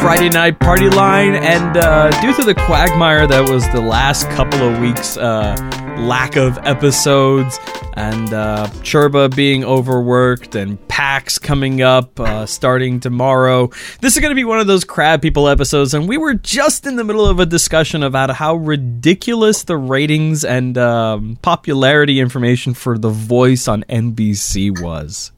Friday night party line, and uh, due to the quagmire that was the last couple of weeks, uh, lack of episodes, and uh, Churba being overworked, and PAX coming up uh, starting tomorrow, this is going to be one of those crab people episodes. And we were just in the middle of a discussion about how ridiculous the ratings and um, popularity information for The Voice on NBC was.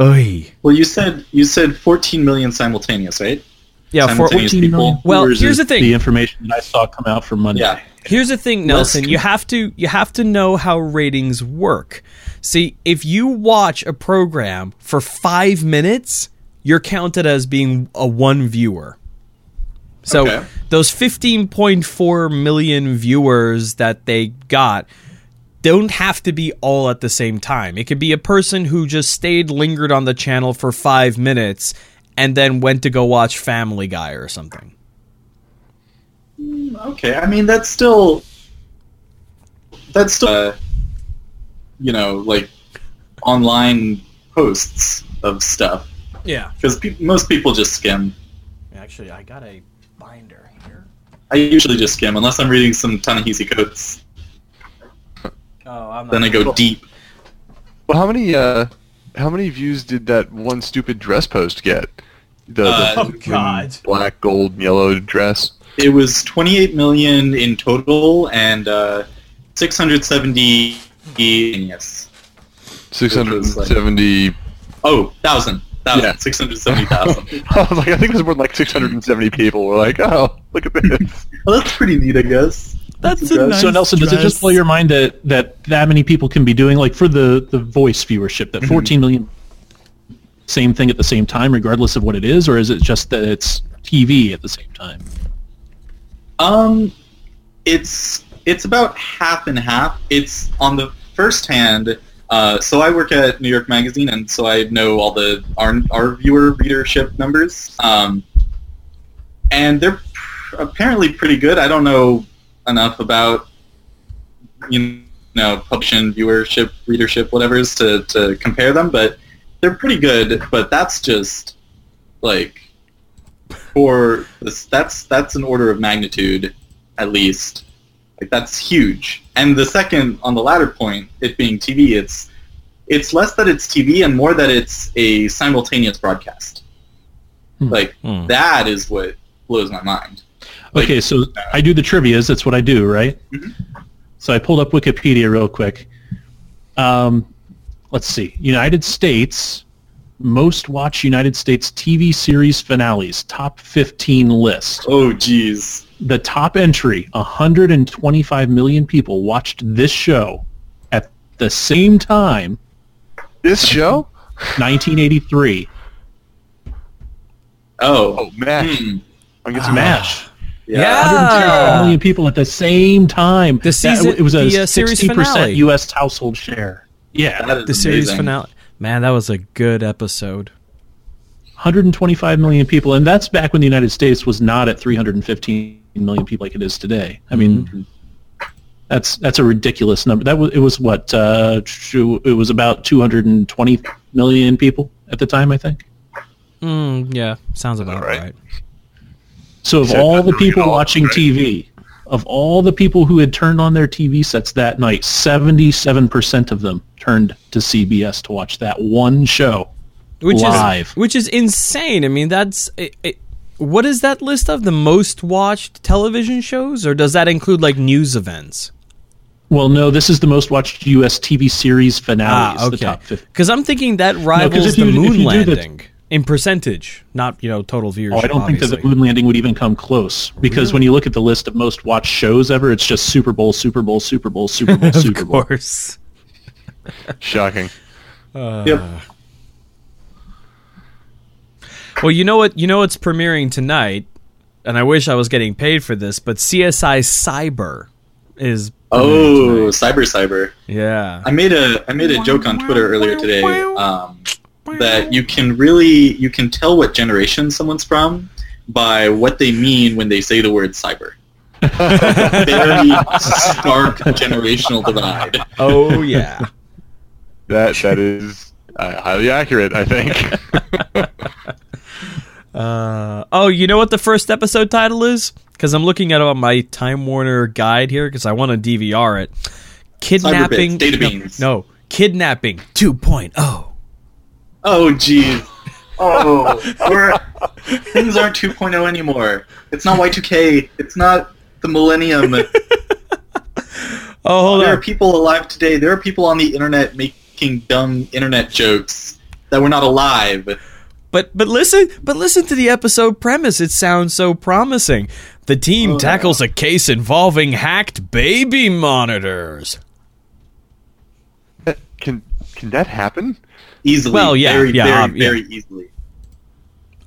Oy. Well, you said you said 14 million simultaneous, right? Yeah, for, Simultaneous 14 million people. Well, here's the thing. The information that I saw come out from Monday. Yeah. Here's the thing, Nelson. You have to you have to know how ratings work. See, if you watch a program for five minutes, you're counted as being a one viewer. So Okay. those 15.4 million viewers that they got don't have to be all at the same time. It could be a person who just stayed lingered on the channel for five minutes and then went to go watch Family Guy or something. Okay, I mean that's still that's still uh, you know like online posts of stuff Yeah. because pe- most people just skim. Actually, I got a binder here. I usually just skim unless I'm reading some Ta-Nehisi Coates. Oh, I'm not. Then I go deep. Well, how many uh, how many views did that one stupid dress post get? The, Uh, the Oh, God. black, gold, yellow dress. It was 28 million in total and uh, 670 yes. Six hundred seventy. Oh, thousand. Thousand. Yeah. 670,000. I was like, I think there's more than like six hundred and seventy people. We're like, oh, look at this. well, that's pretty neat, I guess. That's a nice So Nelson, does it just blow your mind that that that many people can be doing like for the the voice viewership that 14 million same thing at the same time regardless of what it is or is it just that it's TV at the same time? Um, it's it's about half and half. It's on the first hand. Uh, so I work at New York Magazine, and so I know all the our, our viewer readership numbers. Um, and they're pr- apparently pretty good. I don't know enough about you know publication viewership, readership, whatever's to to compare them, but they're pretty good. But that's just like for this that's that's an order of magnitude at least like that's huge and the second on the latter point it being tv it's it's less that it's tv and more that it's a simultaneous broadcast Hmm. like Hmm. that is what blows my mind Like- Okay, so I do the trivia's. That's what I do, right? Mhm. So I pulled up Wikipedia real quick. Um, let's see. United States most watched United States TV series finales top 15 list. oh geez The top entry, 125 million people watched this show at the same time, This show? 1983. oh, Oh, Mash. I'm getting some MASH. Yeah. 125 million people at the same time. The That- season- it was a the, uh, 60% U.S. household share. Yeah, that is the series finale. Man, that was a good episode. 125 million people, and that's back when the United States was not at 315 million people like it is today. I mean, Mm-hmm. that's that's a ridiculous number. That was it was what uh, it was about 220 million people at the time, I think. Mm, yeah, sounds about right. right. So of all the people all, watching right? TV, of all the people who had turned on their TV sets that night, 77% of them turned to CBS to watch that one show. Which Live. is which is insane. I mean, that's it, it, what is that list of the most watched television shows, or does that include like news events? Well, no, this is the most watched U.S. TV series finales. Ah, The okay. top 50. Because I'm thinking that rivals if the you- if moon you do the- landing in percentage, not you know total viewership. Oh, I don't think that the moon landing would even come close because when you look at the list of most watched shows ever, it's just Super Bowl, Super Bowl, Super Bowl, Super Bowl, Super Bowl. of course. Shocking. yep Well, you know what? You know what's premiering tonight, and I wish I was getting paid for this, but CSI Cyber is. oh tonight. cyber cyber yeah. I made a I made a joke on Twitter earlier today um, that you can really you can tell what generation someone's from by what they mean when they say the word cyber. Very stark generational divide. Oh yeah. That that is uh, highly accurate. I think. Uh, oh, you know what the first episode title is? Because I'm looking at it on my Time Warner guide here because I want to DVR it. Kidnapping. Cyberbits, data no, beans. No, Kidnapping 2.0. Oh, jeez. Oh, we're, things aren't 2.0 anymore. It's not Y2K. It's not the millennium. Oh, hold there are people alive today. There are people on the internet making dumb internet jokes that were not alive. But but listen, but listen to the episode premise. It sounds so promising. The team Oh, tackles a case involving hacked baby monitors. Can can that happen? Easily. Well, yeah, very, yeah, very, um, yeah. very easily.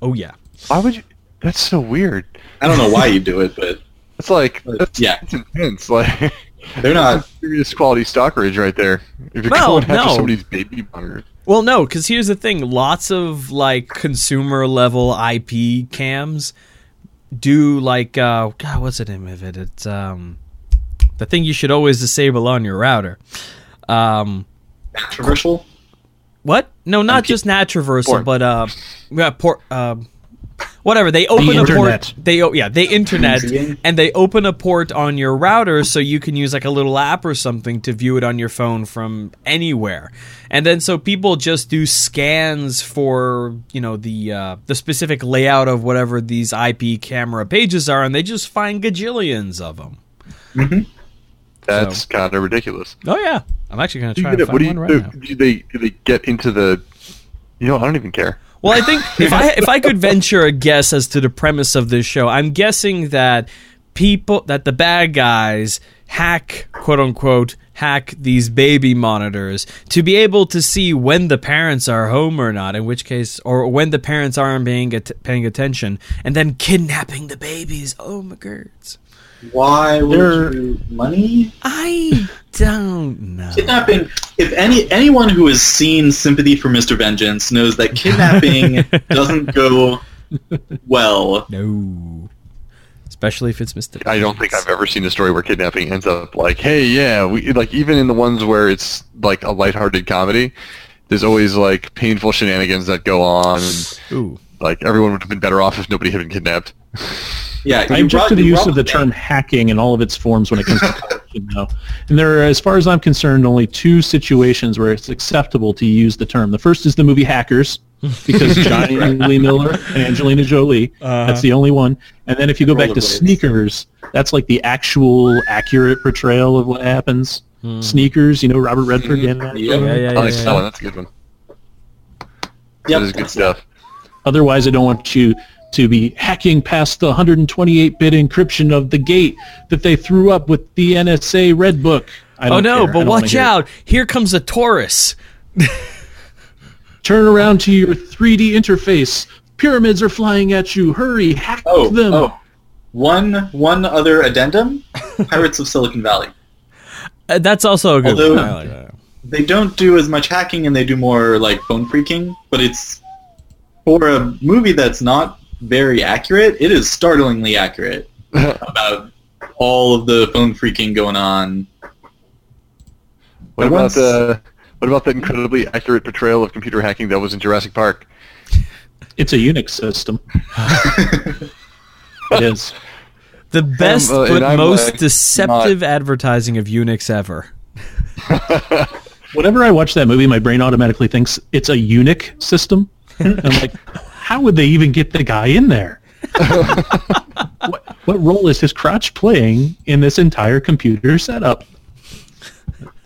Oh yeah. Why would you? That's so weird. I don't know why you do it, but It's like But, that's, yeah. that's intense. Like they're not. serious quality stalkerage right there. If you're Well, going after no. somebody's baby monitors. Well, no, because here's the thing: lots of like consumer level IP cams do like uh, God, what's the name of it? It's um, the thing you should always disable on your router. Um, Controversial? What? No, not IP. just NAT traversal, Port. but uh, yeah, port. Um, whatever they open a internet. port. They o- yeah, they internet and they open a port on your router so you can use like a little app or something to view it on your phone from anywhere. And then so people just do scans for you know the uh, the specific layout of whatever these IP camera pages are, and they just find gajillions of them. That's So- kind of ridiculous. Oh yeah, I'm actually gonna try get and it- what find do one you right do, now. do they do they get into the? You know, I don't even care. Well, I think if I if I could venture a guess as to the premise of this show, I'm guessing that people that the bad guys hack quote unquote hack these baby monitors to be able to see when the parents are home or not in which case or when the parents aren't paying at- paying attention and then kidnapping the babies oh my god Why would They're- you money? i don't know Kidnapping. If any anyone who has seen Sympathy for Mr. Vengeance knows that kidnapping doesn't go well. no especially if it's mr I don't think I've ever seen a story where kidnapping ends up like, hey, yeah, we like even in the ones where it's like a lighthearted comedy, there's always like painful shenanigans that go on, and Ooh. like everyone would have been better off if nobody had been kidnapped. Yeah, I you object brought- to the use brought of the bank. term hacking in all of its forms when it comes to corruption now. And there are, as far as I'm concerned, only two situations where it's acceptable to use the term. The first is the movie Hackers, because Jonny Lee Miller and Angelina Jolie, uh-huh. that's the only one. And then if you go back to Rollerblades. Sneakers, that's like the actual accurate portrayal of what happens. Hmm. Sneakers, you know, Robert Redford. Hmm. And that. Yep. yeah yeah I yeah, like yeah. that one. That's a good one. Yep. That is good stuff. Otherwise, I don't want you to be hacking past the 128-bit encryption of the gate that they threw up with the NSA Red Book. I oh don't no care. I but don't watch hear it. out here comes a torus Turn around to your 3D interface. Pyramids are flying at you. Hurry, hack Oh, them. oh. One one other addendum: Pirates of Silicon Valley. Uh, that's also a good Although- one. I like. They don't do as much hacking, and they do more like phone phreaking. But it's for a movie that's not very accurate. It is startlingly accurate about all of the phone phreaking going on. What But about once- the what about that incredibly accurate portrayal of computer hacking that was in Jurassic Park? It's a Unix system. it is. The best uh, but most like, deceptive advertising of Unix ever. Whenever I watch that movie, my brain automatically thinks it's a Unix system. I'm like, how would they even get the guy in there? what, what role is his crotch playing in this entire computer setup?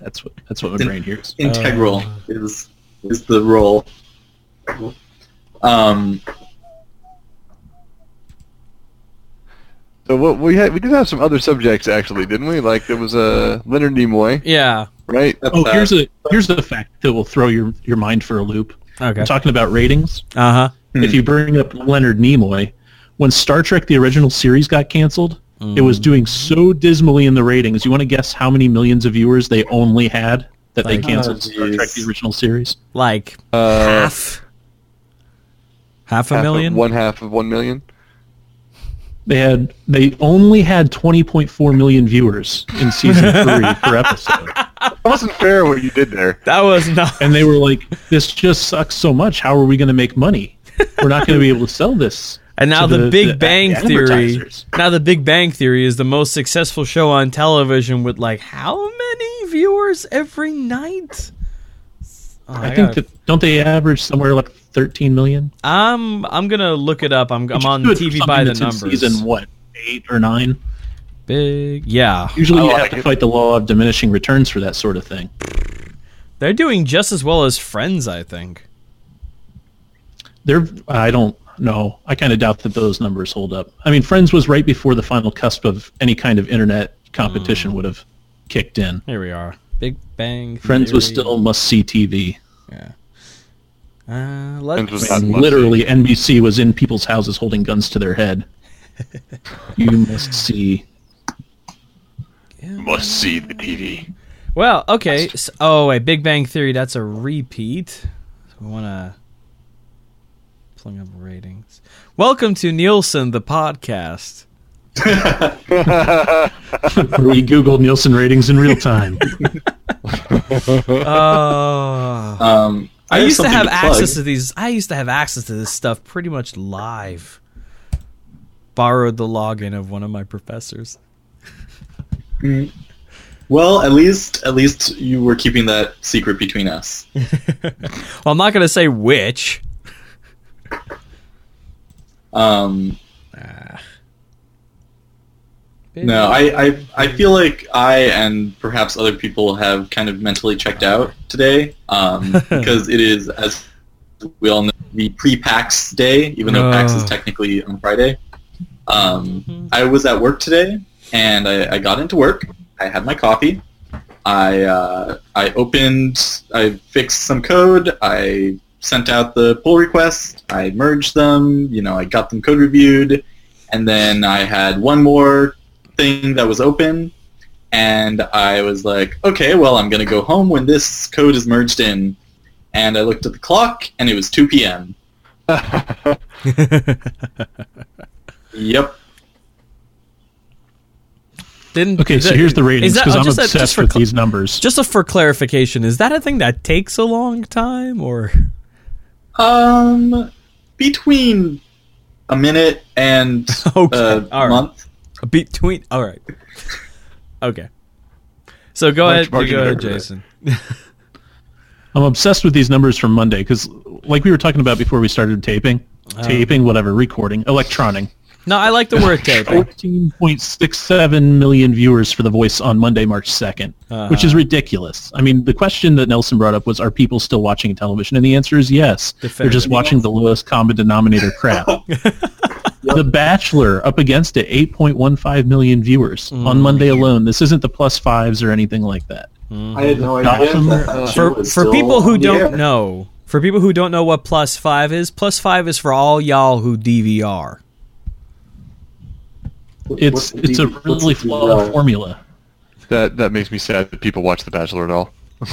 That's what that's what my brain hears. Integral is is the role. Um, So what we had we did have some other subjects actually, didn't we? Like there was a uh, Leonard Nimoy, Yeah. right? that's Oh, that. here's a here's a fact that will throw your your mind for a loop. Okay. We're talking about ratings. Uh huh. If you bring up Leonard Nimoy, when Star Trek the original series got canceled, it was doing so dismally in the ratings. You want to guess how many millions of viewers they only had that they canceled Oh, Star Trek the original series? Like Uh, half. Half a half million. one half of one million. They had they only had 20.4 million viewers in season 3 per episode. That wasn't fair what you did there. That was not. And they were like, this just sucks so much. How are we going to make money? we're not going to be able to sell this. And now to the, Big Bang the Theory. Now the Big Bang Theory is the most successful show on television with like how many viewers every night? Oh, I, think gotta- that don't they average somewhere like 13 million? I'm I'm gonna look it up. I'm I'm on is TV by the that's numbers. Season what? Eight or nine? Big, yeah. Usually you like have to it. fight the law of diminishing returns for that sort of thing. They're doing just as well as Friends, I think. They're I don't know. I kind of doubt that those numbers hold up. I mean, Friends was right before the final cusp of any kind of internet competition would have kicked in. Here we are. Big Bang. Friends was still must see TV. Yeah. Uh, let's Friends was I not mean, must-see. literally, NBC was in people's houses holding guns to their head. you must see. Must see the TV. Well, okay. s oh, wait. Big Bang Theory. That's a repeat. So we want to pulling up ratings. Welcome to Nielsen, the podcast. where we Googled Nielsen ratings in real time. Oh. Um, I, have used to have plug. access to these. I used to have access to this stuff pretty much live. Borrowed the login of one of my professors. Well, at least at least you were keeping that secret between us. Well, I'm not going to say which. Um, Ah. no, I, I I feel like I and perhaps other people have kind of mentally checked out today um, because it is, as we all know, the pre-PAX day, even though PAX is Oh. technically on Friday. Um, Mhm. I was at work today, and I, I got into work. I had my coffee. I uh, I opened. I fixed some code. I sent out the pull request. I merged them. You know, I got them code reviewed, and then I had one more thing that was open, and I was like, okay, well, I'm gonna go home when this code is merged in. And I looked at the clock, and it was 2 p.m. Yep. Didn't Okay, so that- here's the ratings is that- because oh, I'm just a- obsessed just for with cl- these numbers. Just a, for clarification, is that a thing that takes a long time, or Um, between a minute and okay, a all right, month. between? All right, okay. So go Much ahead, you margin go ahead. Jason. I'm obsessed with these numbers from Monday because, like we were talking about before we started taping, Oh. taping, whatever, recording, electronic. No, I like the word taping. 14.67 million viewers for The Voice on Monday, March 2nd, which is Uh-huh. ridiculous. I mean, the question that Nelson brought up was, are people still watching television? And the answer is yes. They're just watching the lowest common denominator crap. The Bachelor up against it, 8.15 million viewers Mm. on Monday alone. This isn't the plus fives or anything like that. I had no idea Gotham, that, that uh, for for people who don't air. know, for people who don't know what plus five is, plus five is for all y'all who DVR. What- It's what's it's a D- what's really the flawed DVR? formula. That that makes me sad that people watch The Bachelor at all.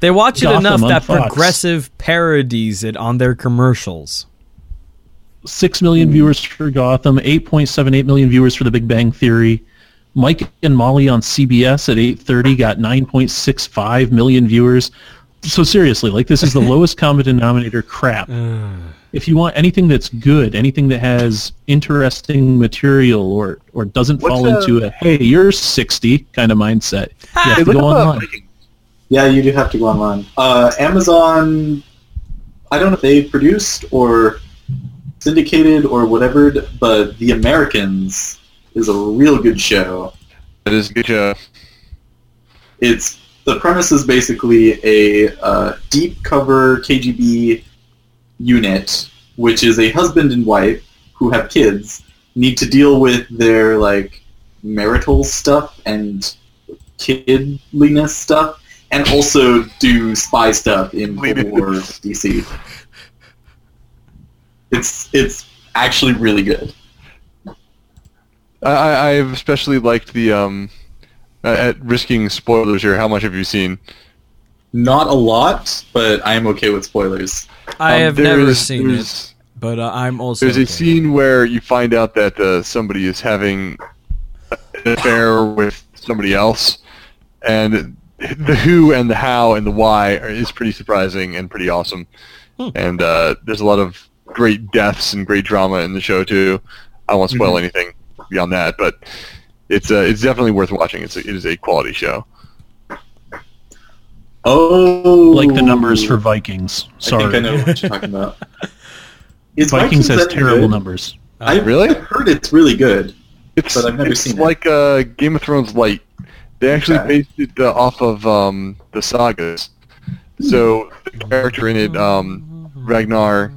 They watch it Gotham enough that Fox. Progressive parodies it on their commercials. Six million viewers for Gotham, 8.78 million viewers for The Big Bang Theory. Mike and Molly on CBS at 8:30 got 9.65 million viewers. So seriously, like this is the lowest common denominator crap. Uh. If you want anything that's good, anything that has interesting material or or doesn't What's fall the- into a hey, you're 60 kind of mindset, you have to look go up, online. Yeah, you do have to go online. Uh, Amazon, I don't know if they produced or syndicated or whatever, but The Americans is a real good show. That is a good show. It's the premise is basically a uh, deep cover KGB unit, which is a husband and wife who have kids, need to deal with their like marital stuff and kidliness stuff, and also do spy stuff in Cold War DC. It's it's actually really good. I, I I've especially liked the um, at risking spoilers here. How much have you seen? Not a lot, but I am okay with spoilers. I Um, have never seen it, there's- but uh, I'm also. There's a scene where you find out that uh, somebody is having an affair with somebody else, and the who and the how and the why are, is pretty surprising and pretty awesome. and uh, there's a lot of great deaths and great drama in the show too. I won't spoil Mhm. anything beyond that, but it's uh, it's definitely worth watching. It's a, it is a quality show. Oh, Like the numbers for Vikings. Sorry. I think I know what you're talking about. Is Vikings has terrible good? numbers. I Really? I've heard it's really good. It's But I've never it's seen it. like uh, Game of Thrones light. They actually Okay. based it uh, off of um, the sagas. So the character in it, um, Ragnar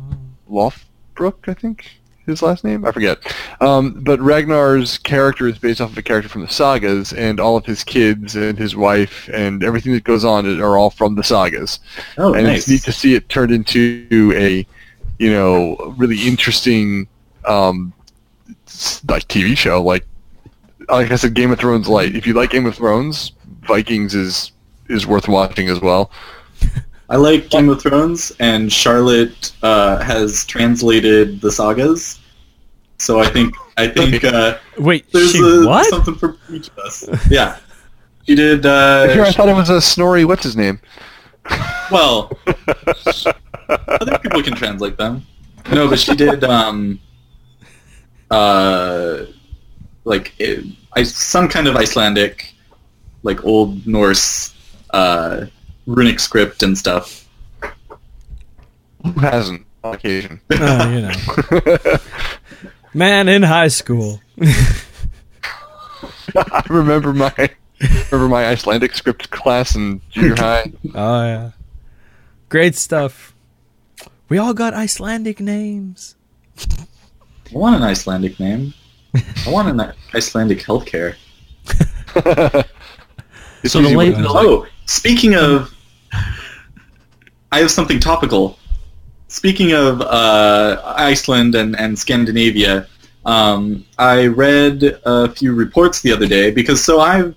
Lothbrok, I think his last name. I forget. Um, but Ragnar's character is based off of a character from the sagas, and all of his kids and his wife and everything that goes on are all from the sagas. Oh, and nice. it's neat to see it turned into a, you know, really interesting, um, like TV show. Like, like I said, Game of Thrones light. If you like Game of Thrones, Vikings is is worth watching as well. I like Game of Thrones, and Charlotte uh, has translated the sagas. So I think I think uh, Wait, there's she a, what? something for each of us. Yeah, she did. Here, I Uh, thought it was a Snorri. What's his name? well, other people can translate them. No, but she did. Um, uh, like it, I, some kind of Icelandic, like Old Norse, uh, runic script and stuff. Who hasn't on occasion? Uh, you know, man in high school. I remember my remember my Icelandic script class in junior high. Oh yeah, great stuff. We all got Icelandic names. I want an Icelandic name. I want an Icelandic healthcare. So the easy late- the- Oh, speaking of, I have something topical. Speaking of uh, Iceland and, and Scandinavia, um, I read a few reports the other day because so I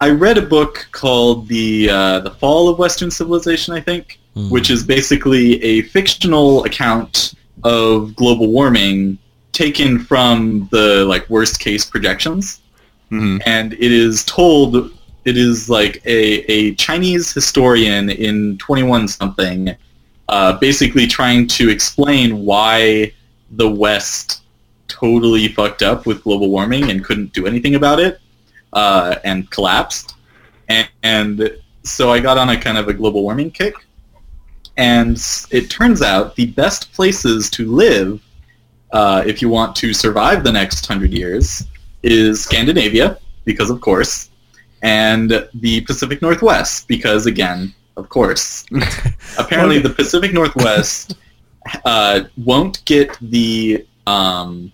I read a book called the uh, the Fall of Western Civilization, I think, which is basically a fictional account of global warming taken from the like worst case projections Mhm. and it is told it is like a, a Chinese historian in 21 something uh, basically trying to explain why the West totally fucked up with global warming and couldn't do anything about it uh, and collapsed. And, and so I got on a kind of a global warming kick. And it turns out the best places to live uh, if you want to survive the next hundred years is Scandinavia, because of course, and the Pacific Northwest, because again, of course. Apparently, the Pacific Northwest uh, won't get the um,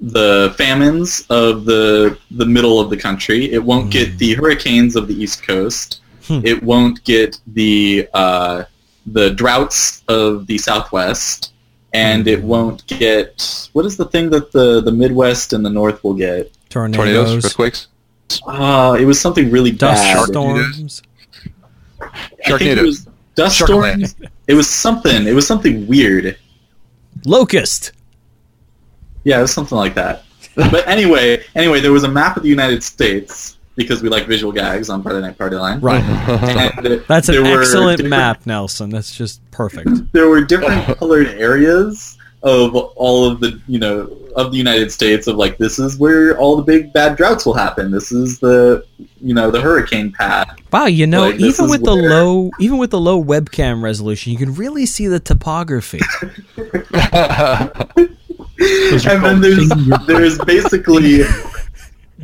the famines of the the middle of the country. It won't get the hurricanes of the East Coast. Hmm. It won't get the uh, the droughts of the Southwest, and it won't get what is the thing that the the Midwest and the North will get? Tornadoes, tornadoes, earthquakes, Uh, it was something really dust bad. storms. I think it was dust Sharkland. storms. It was something. It was something weird. Locust. Yeah, it was something like that. but anyway, anyway, there was a map of the United States because we like visual gags on Friday Night Party Line. Right. And That's an excellent map, Nelson. That's just perfect. There were different colored areas of all of the, you know, of the United States of like this is where all the big bad droughts will happen. This is the, you know, the hurricane path. Wow, you know, Like, even is with the where- low, even with the low webcam resolution, you can really see the topography. And then there's there's basically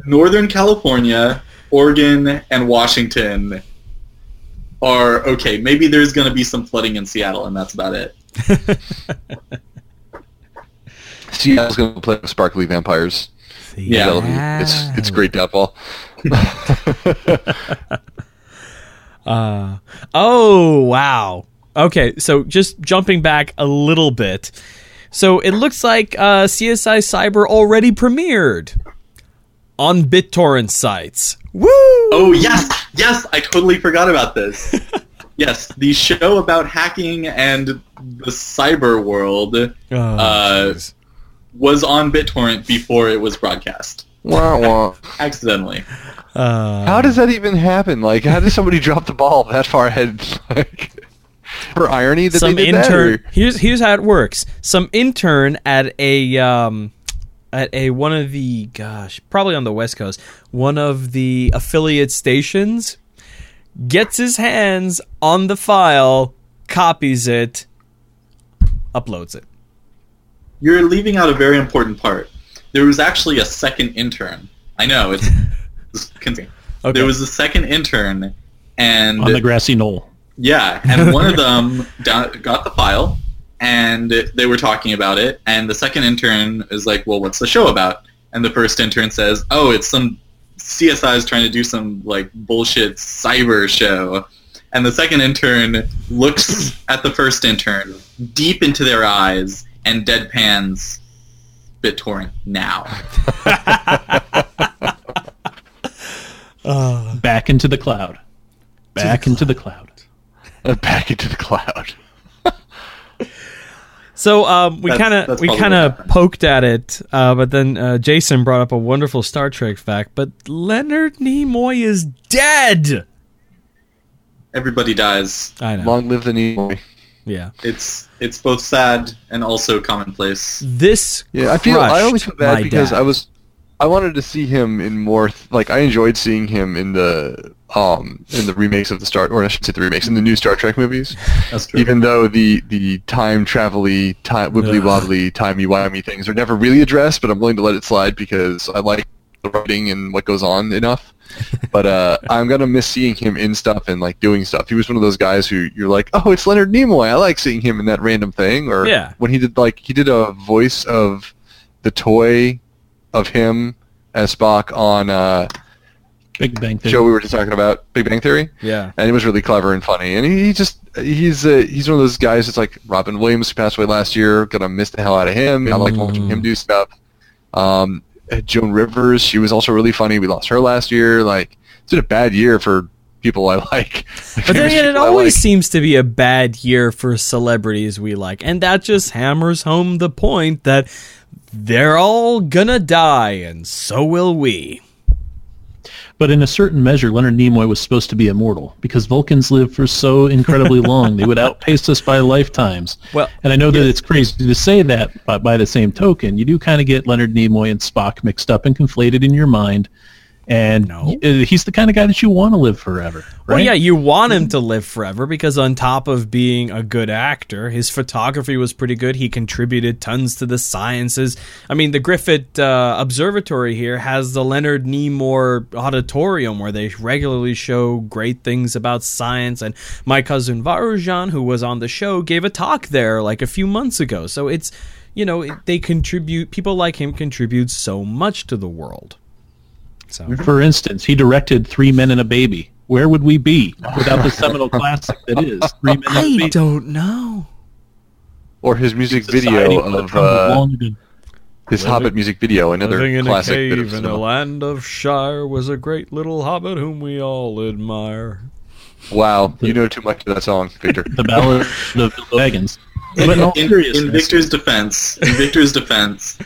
Northern California, Oregon, and Washington are okay. Maybe there's going to be some flooding in Seattle, and that's about it. Seattle's going to play with sparkly vampires. Yeah. That'll be- it's it's great downfall. Uh, oh wow. Okay, so just jumping back a little bit. So it looks like uh, CSI Cyber already premiered on BitTorrent sites. Woo! Oh yes, yes, I totally forgot about this. yes, the show about hacking and the cyber world Oh, uh, was on BitTorrent before it was broadcast, wah, wah. accidentally. Uh, How does that even happen? Like, how does somebody drop the ball that far ahead? Like, for irony that some they did intern. that? or- Here's here's how it works. Some intern at a um, at a one of the gosh, probably on the West Coast, one of the affiliate stations gets his hands on the file, copies it, uploads it. You're leaving out a very important part. There was actually a second intern. I know it's. it's. Okay. There was a second intern, and on the grassy knoll. Yeah, and one of them down, got the file, and they were talking about it, and the second intern is like, "Well, what's the show about?" And the first intern says, "Oh, it's some CSI is trying to do some like bullshit cyber show." And the second intern looks at the first intern deep into their eyes and deadpans BitTorrent now. Back into the cloud. Back into the cloud. back into the cloud. So um, we kind of we kind of poked at it, uh, but then uh, Jason brought up a wonderful Star Trek fact. But Leonard Nimoy is dead. Everybody dies. I know. Long live the Nimoy. Yeah. It's it's both sad and also commonplace. This. Yeah, I feel I always feel bad because dad. I was I wanted to see him in more like I enjoyed seeing him in the um in the remakes of the Star or I should say the remakes in the new Star Trek movies. That's true. Even though the the time travel-y, time wibbly wobbly, timey wimey things are never really addressed, but I'm willing to let it slide because I like the writing and what goes on enough. But uh, I'm gonna miss seeing him in stuff and like doing stuff. He was one of those guys who you're like, oh, it's Leonard Nimoy. I like seeing him in that random thing. Or Yeah. when he did like he did a voice of the toy of him as Spock on uh, Big Bang Theory. show we were just talking about, Big Bang Theory Yeah. and it was really clever and funny. And he, he just he's uh, he's one of those guys. It's like Robin Williams who passed away last year. Gonna miss the hell out of him. I like watching him do stuff. Um, Uh, Joan Rivers, she was also really funny. We lost her last year. Like it's been a bad year for people I like. But then again, it always like. seems to be a bad year for celebrities we like, and that just hammers home the point that they're all gonna die, and so will we. But in a certain measure, Leonard Nimoy was supposed to be immortal because Vulcans live for so incredibly long. They would outpace us by lifetimes. Well, And I know that it's crazy to say that, but by the same token, you do kind of get Leonard Nimoy and Spock mixed up and conflated in your mind. And No. uh, he's the kind of guy that you want to live forever, right? Well, yeah, you want him to live forever because on top of being a good actor, his photography was pretty good. He contributed tons to the sciences. I mean, the Griffith uh, Observatory here has the Leonard Nimoy Auditorium where they regularly show great things about science. And my cousin Varujan, who was on the show, gave a talk there like a few months ago. So it's, you know, they contribute, people like him contribute so much to the world. So. For instance, he directed Three Men and a Baby. Where would we be without the seminal classic that is Three Men and a I Baby? I don't know. or his music video of uh, Long Ago. his Hobbit music video. Another Living in classic a cave in a land of Shire was a great little hobbit whom we all admire. Wow, you know too much of that song, Victor. the Ballad of Bilbo Baggins. in, But in in- in Victor's defense, in Victor's defense,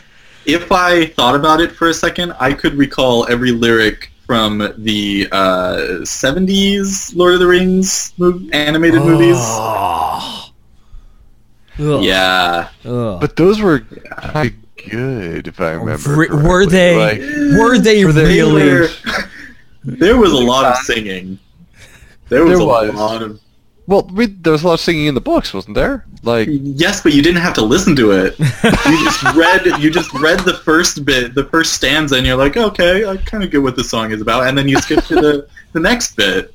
if I thought about it for a second, I could recall every lyric from the uh, 70s Lord of the Rings mov- animated movies. Oh. Ugh. Yeah. Ugh. But those were kind of good, if I remember. Re- were they? Like, were they Were they- They really? were- there was a lot of singing. There was There a lot of well, we, there was a lot of singing in the books, wasn't there? Like, yes, but you didn't have to listen to it. You just read you just read the first bit, the first stanza, and you're like, okay, I kind of get what the song is about, and then you skip to the the next bit.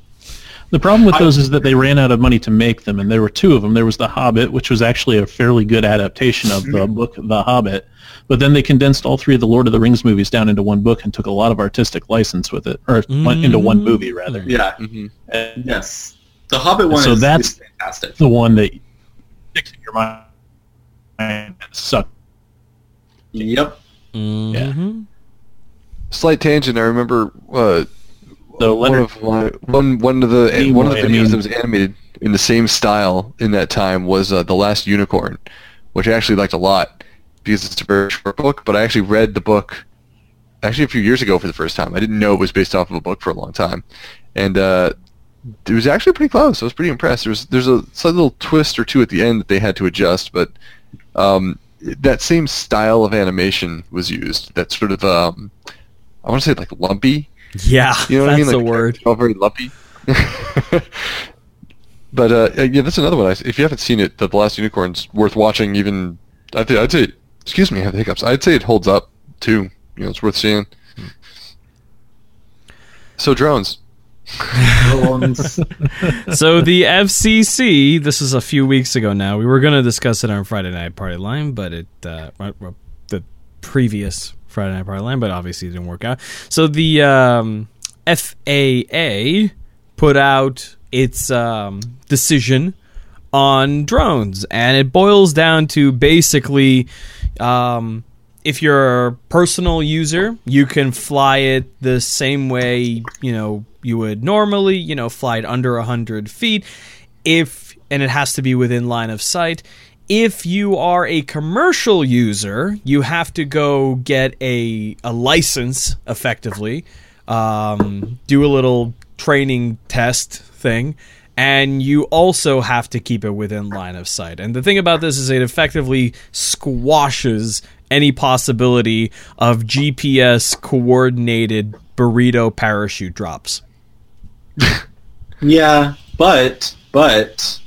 The problem with those is that they ran out of money to make them, and there were two of them. There was The Hobbit, which was actually a fairly good adaptation of the book The Hobbit, but then they condensed all three of the Lord of the Rings movies down into one book and took a lot of artistic license with it, or one, into one movie rather. Yeah. mhm. And Yes. The Hobbit one So is, that's- is fantastic. the one that sticks in your mind and suck. Yep. Mhm. slight tangent. I remember uh, So one Leonard of my, one one of the Nimoy, one of the I videos mean- that was animated in the same style in that time was uh, the Last Unicorn, which I actually liked a lot because it's a very short book. But I actually read the book actually a few years ago for the first time. I didn't know it was based off of a book for a long time, and uh, it was actually pretty close. I was pretty impressed. There was there's a slight little twist or two at the end that they had to adjust, but um, that same style of animation was used. That sort of um, I want to say like lumpy. Yeah, You know what that's I mean? Like the word. All very lumpy. but uh, yeah, that's another one. I- If you haven't seen it, The Last Unicorn's worth watching. Even I think I'd say, excuse me, I have the hiccups. I'd say it holds up too. You know, it's worth seeing. So drones. So the FCC, this is a few weeks ago now. We were going to discuss it on Friday Night Party Line, but it uh, the previous Friday Night Party Line, but obviously it didn't work out. So the um, FAA put out its um, decision on drones, and it boils down to basically. Um, if you're a personal user, you can fly it the same way, you know, you would normally, you know, fly it under 100 feet. If, and it has to be within line of sight. If you are a commercial user, you have to go get a, a license effectively, um, do a little training test thing, and you also have to keep it within line of sight. And the thing about this is it effectively squashes any possibility of GPS coordinated burrito parachute drops. Yeah, but but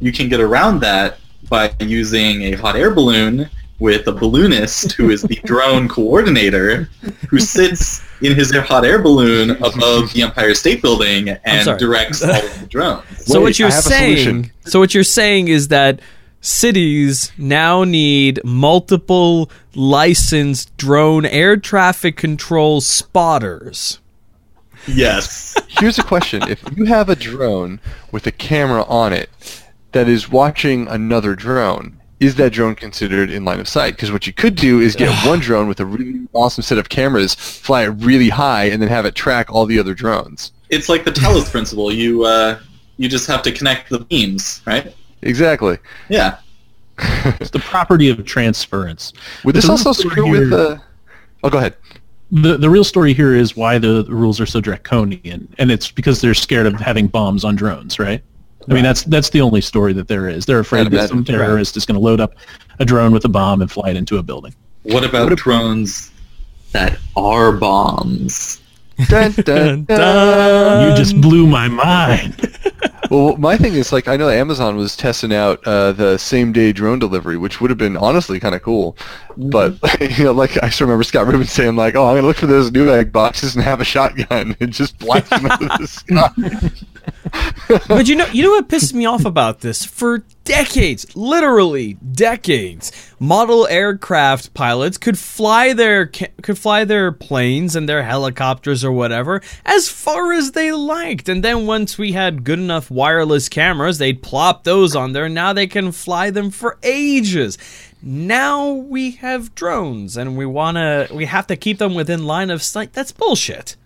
you can get around that by using a hot air balloon with a balloonist who is the drone coordinator who sits in his hot air balloon above the Empire State Building and directs all of the drones. So Wait, what you're I have a saying, so what you're saying is that cities now need multiple licensed drone air traffic control spotters. Yes. Here's a question: If you have a drone with a camera on it that is watching another drone, is that drone considered in line of sight? Because what you could do is get one drone with a really awesome set of cameras, fly it really high, and then have it track all the other drones. It's like the Talos principle. You uh, you just have to connect the beams, right? Exactly. Yeah. It's the property of transference. Would this also screw with here- the? Oh, go ahead. The the real story here is why the, the rules are so draconian, and it's because they're scared of having bombs on drones, right? I mean, that's that's the only story that there is. They're afraid that that- some terrorist is going to load up a drone with a bomb and fly it into a building. What about drones that are bombs? Dun, dun, Dun, dun. you just blew my mind. Well, my thing is like I know Amazon was testing out uh, the same day drone delivery, which would have been honestly kind of cool. But you know, like I still remember Scott Rubin saying like, "Oh, I'm gonna look for those Newegg boxes and have a shotgun and just blast them out of the sky." but you know, you know what pisses me off about this? For decades, literally decades, model aircraft pilots could fly their could fly their planes and their helicopters or whatever as far as they liked, and then once we had good enough wireless cameras, they'd plop those on there. And now they can fly them for ages. Now we have drones, and we wanna we have to keep them within line of sight. That's bullshit.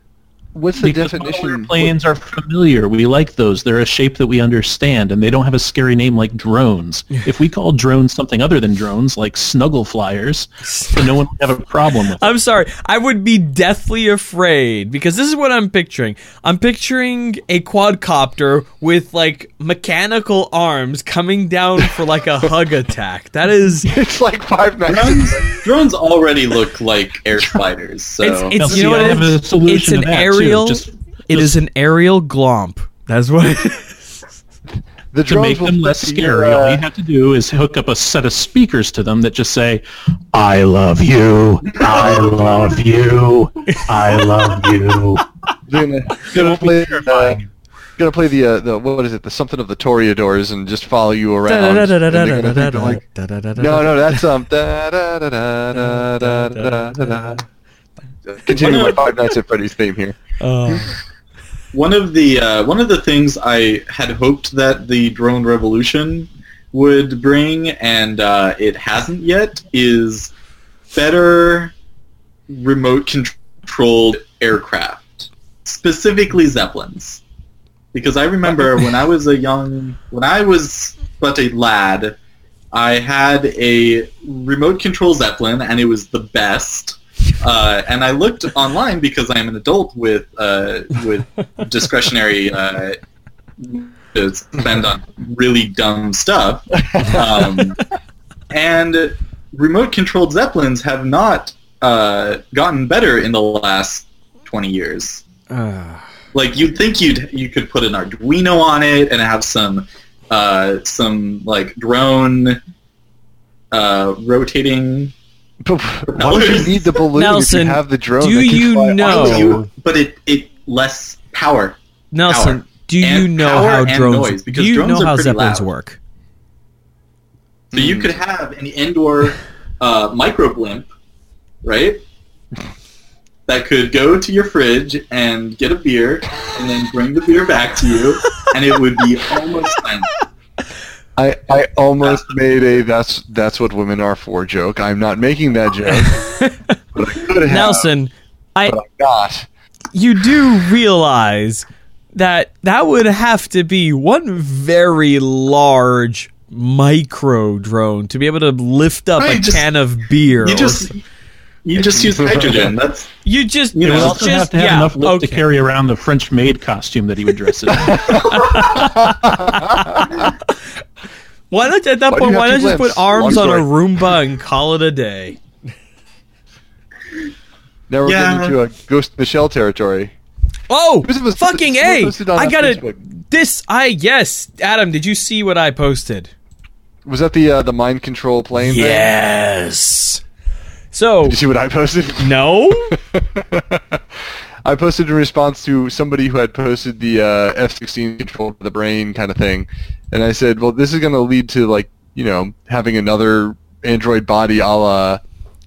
What's the Because model definition? airplanes are familiar. We like those. They're a shape that we understand, and they don't have a scary name like drones. if we call drones something other than drones, like snuggle flyers, then no one would have a problem with it. I'm sorry. I would be deathly afraid because this is what I'm picturing. I'm picturing a quadcopter with like mechanical arms coming down for like a hug attack. That is It's like Five Nights. Drones, drones already look like air spiders, so It's- it's- you know what I have a solution it's to an that, too. aerial Just, it is an aerial glomp. That's what it is. The to make them less the, scary, uh, all you have to do is hook up a set of speakers to them that just say, "I love you, I love you, I love you." Gonna, gonna play, uh, gonna play the uh, the what is it? The something of the Toreadors and just follow you around. and they're gonna think they're like, no, no, that's um. Continue my Five Nights at Freddy's theme here. Oh. one of the uh, one of the things I had hoped that the drone revolution would bring, and uh, it hasn't yet, is better remote controlled aircraft, specifically zeppelins. Because I remember when I was a young, when I was but a lad, I had a remote control zeppelin, and it was the best. Uh, and I looked online because I am an adult with uh, with discretionary uh, to spend on really dumb stuff. Um, and remote controlled zeppelins have not uh, gotten better in the last 20 years. like you'd think you'd you could put an Arduino on it and have some uh, some like drone uh, rotating. But why would you need the balloon Nelson, if you have the drone? do you know- But it? you- but it it less power. Nelson, Power. do you And know how drones? noise, because do you drones know are how pretty zeppelins loud. work? So you could have an indoor uh, micro blimp, right? That could go to your fridge and get a beer, and then bring the beer back to you, and it would be almost silent. I, I almost made a that's that's what women are for joke. I'm not making that joke, but I could have. Nelson, I but I'm not. you do realize that that would have to be one very large micro drone to be able to lift up Right, a just- can of beer. You just you just use hydrogen. That's you just you He would know, also just, have to have yeah, enough lift okay. to carry around the French maid costume that he would dress in. Why not at that Why point? Why not just put arms on a. Roomba and call it a day? Now we're Yeah. getting into a Ghost Shell territory. Oh, This was- fucking a! on got it. This I yes, Adam. Did you see what I posted? Was that the uh, the mind control plane? thing? Yes. So Did you see what I posted? no. I posted in response to somebody who had posted the uh, F-16 control for the brain kind of thing, and I said, "Well, this is going to lead to like you know having another android body a la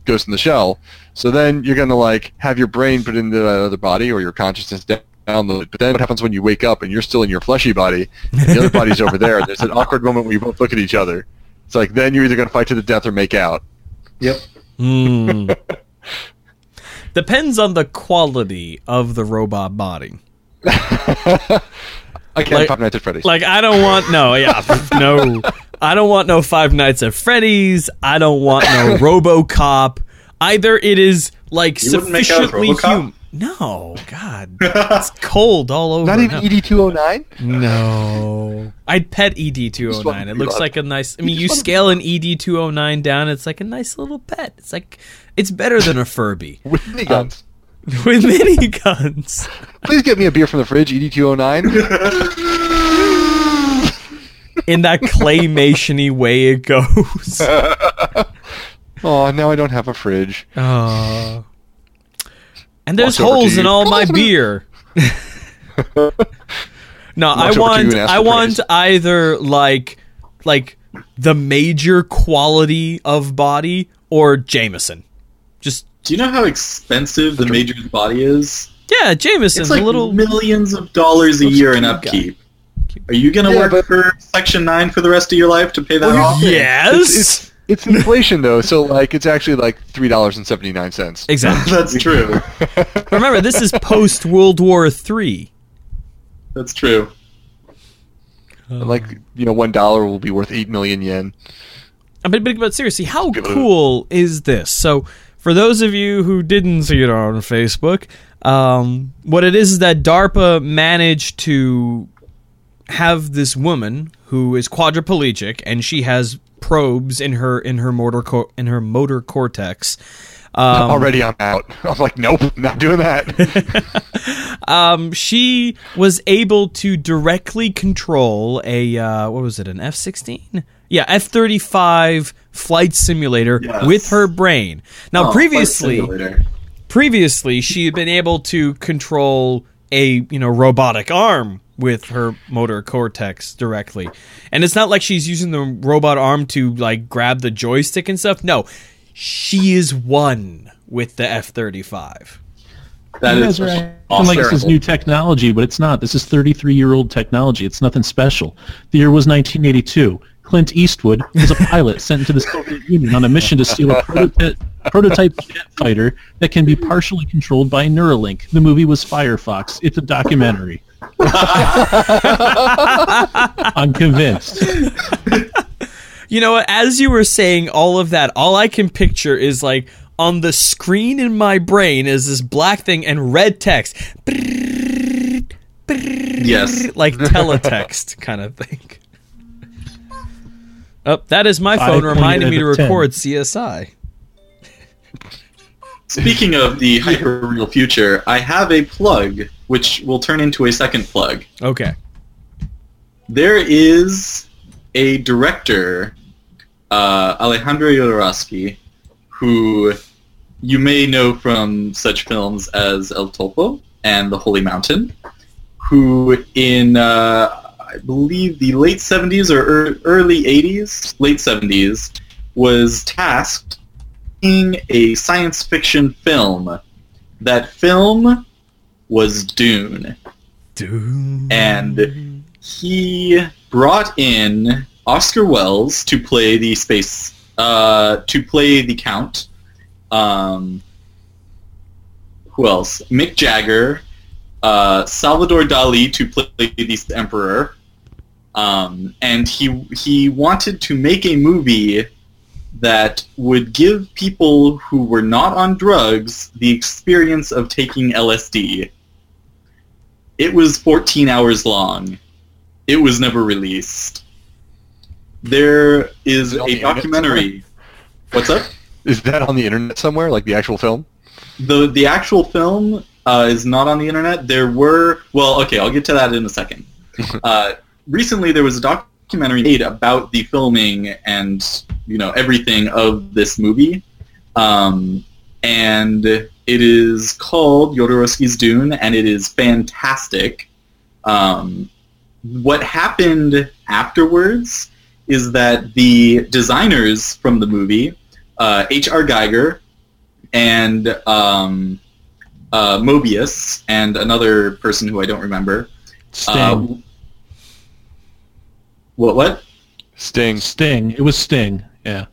Ghost in the Shell. So then you're going to like have your brain put into that other body or your consciousness downloaded. But then what happens when you wake up and you're still in your fleshy body and the other body's over there? There's an awkward moment where you both look at each other. It's like then you're either going to fight to the death or make out. yep. Hmm. Depends on the quality of the robot body. I can't Like- Five Nights at Freddy's. Like I don't want no, yeah, no. I don't want no Five Nights at Freddy's. I don't want no RoboCop. Either it is like You wouldn't make out with sufficiently human. No, God, it's cold all over. Not even no. ED209. No. I'd pet E ED209. It looks like a nice I mean just you want to be scale an E ED209 down, it's like a nice little pet. It's like it's better than a Furby. With mini um, miniguns. With mini guns. Please get me a beer from the fridge, E ED209. In that claymation-y way it goes. oh, now I don't have a fridge. Oh. And there's Walks holes in all my beer. no, I Walks over to want you and asks I want praise. either like like the major quality of body or Jameson. Just Do you know how expensive the Major's body is? yeah, Jameson's It's like a little millions of dollars a year in cute guy. upkeep. Are you gonna Yeah, work but- for Section Nine for the rest of your life to pay that Well, off? here's the thing. Yes. It's, it's, it's inflation though, so like it's actually like three dollars and seventy nine cents. Exactly. That's true. Remember, this is post World War Three. That's true. Like you know, one dollar will be worth eight million yen. I mean, but, but seriously, how Give it a- cool is this? So, for those of you who didn't see it on Facebook, um, what it is is that DARPA managed to have this woman who is quadriplegic and she has probes in her in her motor co- in her motor cortex. Um, Already, I'm out. I'm like, nope, not doing that. um, she was able to directly control a uh, what was it an F sixteen? Yeah, F thirty five flight simulator Yes. with her brain. Now, Oh, previously, previously she had been able to control a you know robotic arm with her motor cortex directly and it's not like she's using the robot arm to like grab the joystick and stuff no she is one with the f-35 That you is guys are acting awesome. like this is new technology, but it's not. This is 33-year-old technology. It's nothing special. The year was 1982. Clint Eastwood was a pilot sent to the Soviet Union on a mission to steal a prototype, uh, prototype jet fighter that can be partially controlled by Neuralink. The movie was Firefox. It's a documentary. I'm convinced. you know as you were saying all of that all i can picture is like on the screen in my brain is this black thing and red text Yes. like teletext kind of thing. Oh, that is my phone reminding me to of ten. record CSI. Speaking of the hyper real future, I have a plug which will turn into a second plug. Okay. There is a director, uh, Alejandro Jodorowsky, who you may know from such films as El Topo and The Holy Mountain, who in, uh, I believe, the late 70s or early 80s, late 70s, was tasked making a science fiction film. That film was Dune Dude. and he brought in Oscar Wells to play the space uh, to play the Count. Um, who else? Mick Jagger, uh, Salvador Dali to play the Emperor, um, and he he wanted to make a movie that would give people who were not on drugs the experience of taking LSD. It was 14 hours long. It was never released. There is Is it on the a documentary. What's up? Is that on the internet somewhere, like the actual film? The the actual film uh, is not on the internet. There were well, okay, I'll get to that in a second. uh, recently, there was a documentary made about the filming and you know everything of this movie, um, and it is called Jodorowsky's Dune, and it is fantastic. Um, what happened afterwards is that the designers from the movie, uh, H.R. Giger and um, uh, Moebius and another person who I don't remember. Sting. What? What? Sting. Sting. It was Sting. Yeah.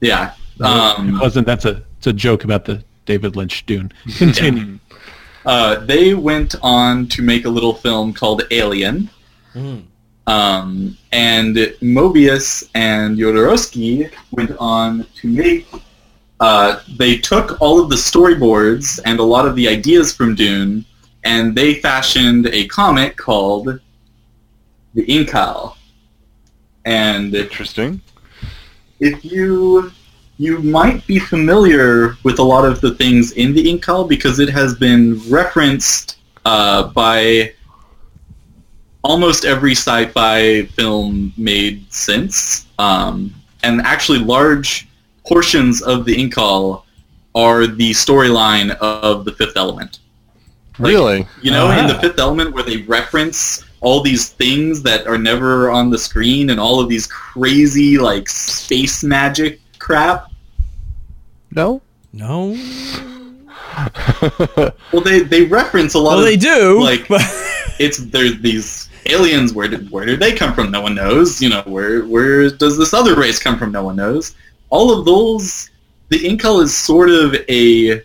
Yeah. it Um, wasn't. That's a. It's a joke about the David Lynch Dune. Continue. uh, they went on to make a little film called Alien. Mm. Um, and Moebius and Jodorowsky went on to make. Uh, they took all of the storyboards and a lot of the ideas from Dune, and they fashioned a comic called the Incal. And Interesting. if you you might be familiar with a lot of the things in the Incal because it has been referenced uh, by almost every sci-fi film made since, um, and actually large portions of the Incal are the storyline of the Fifth Element. Like, really? You know, in the Ah. Fifth Element, where they reference all these things that are never on the screen and all of these crazy like space magic crap. No. No. Well, they they reference a lot Well, of they do. like- but it's there's these aliens. Where did where did they come from? No one knows. You know, where where does this other race come from? No one knows. All of those, the Incal is sort of a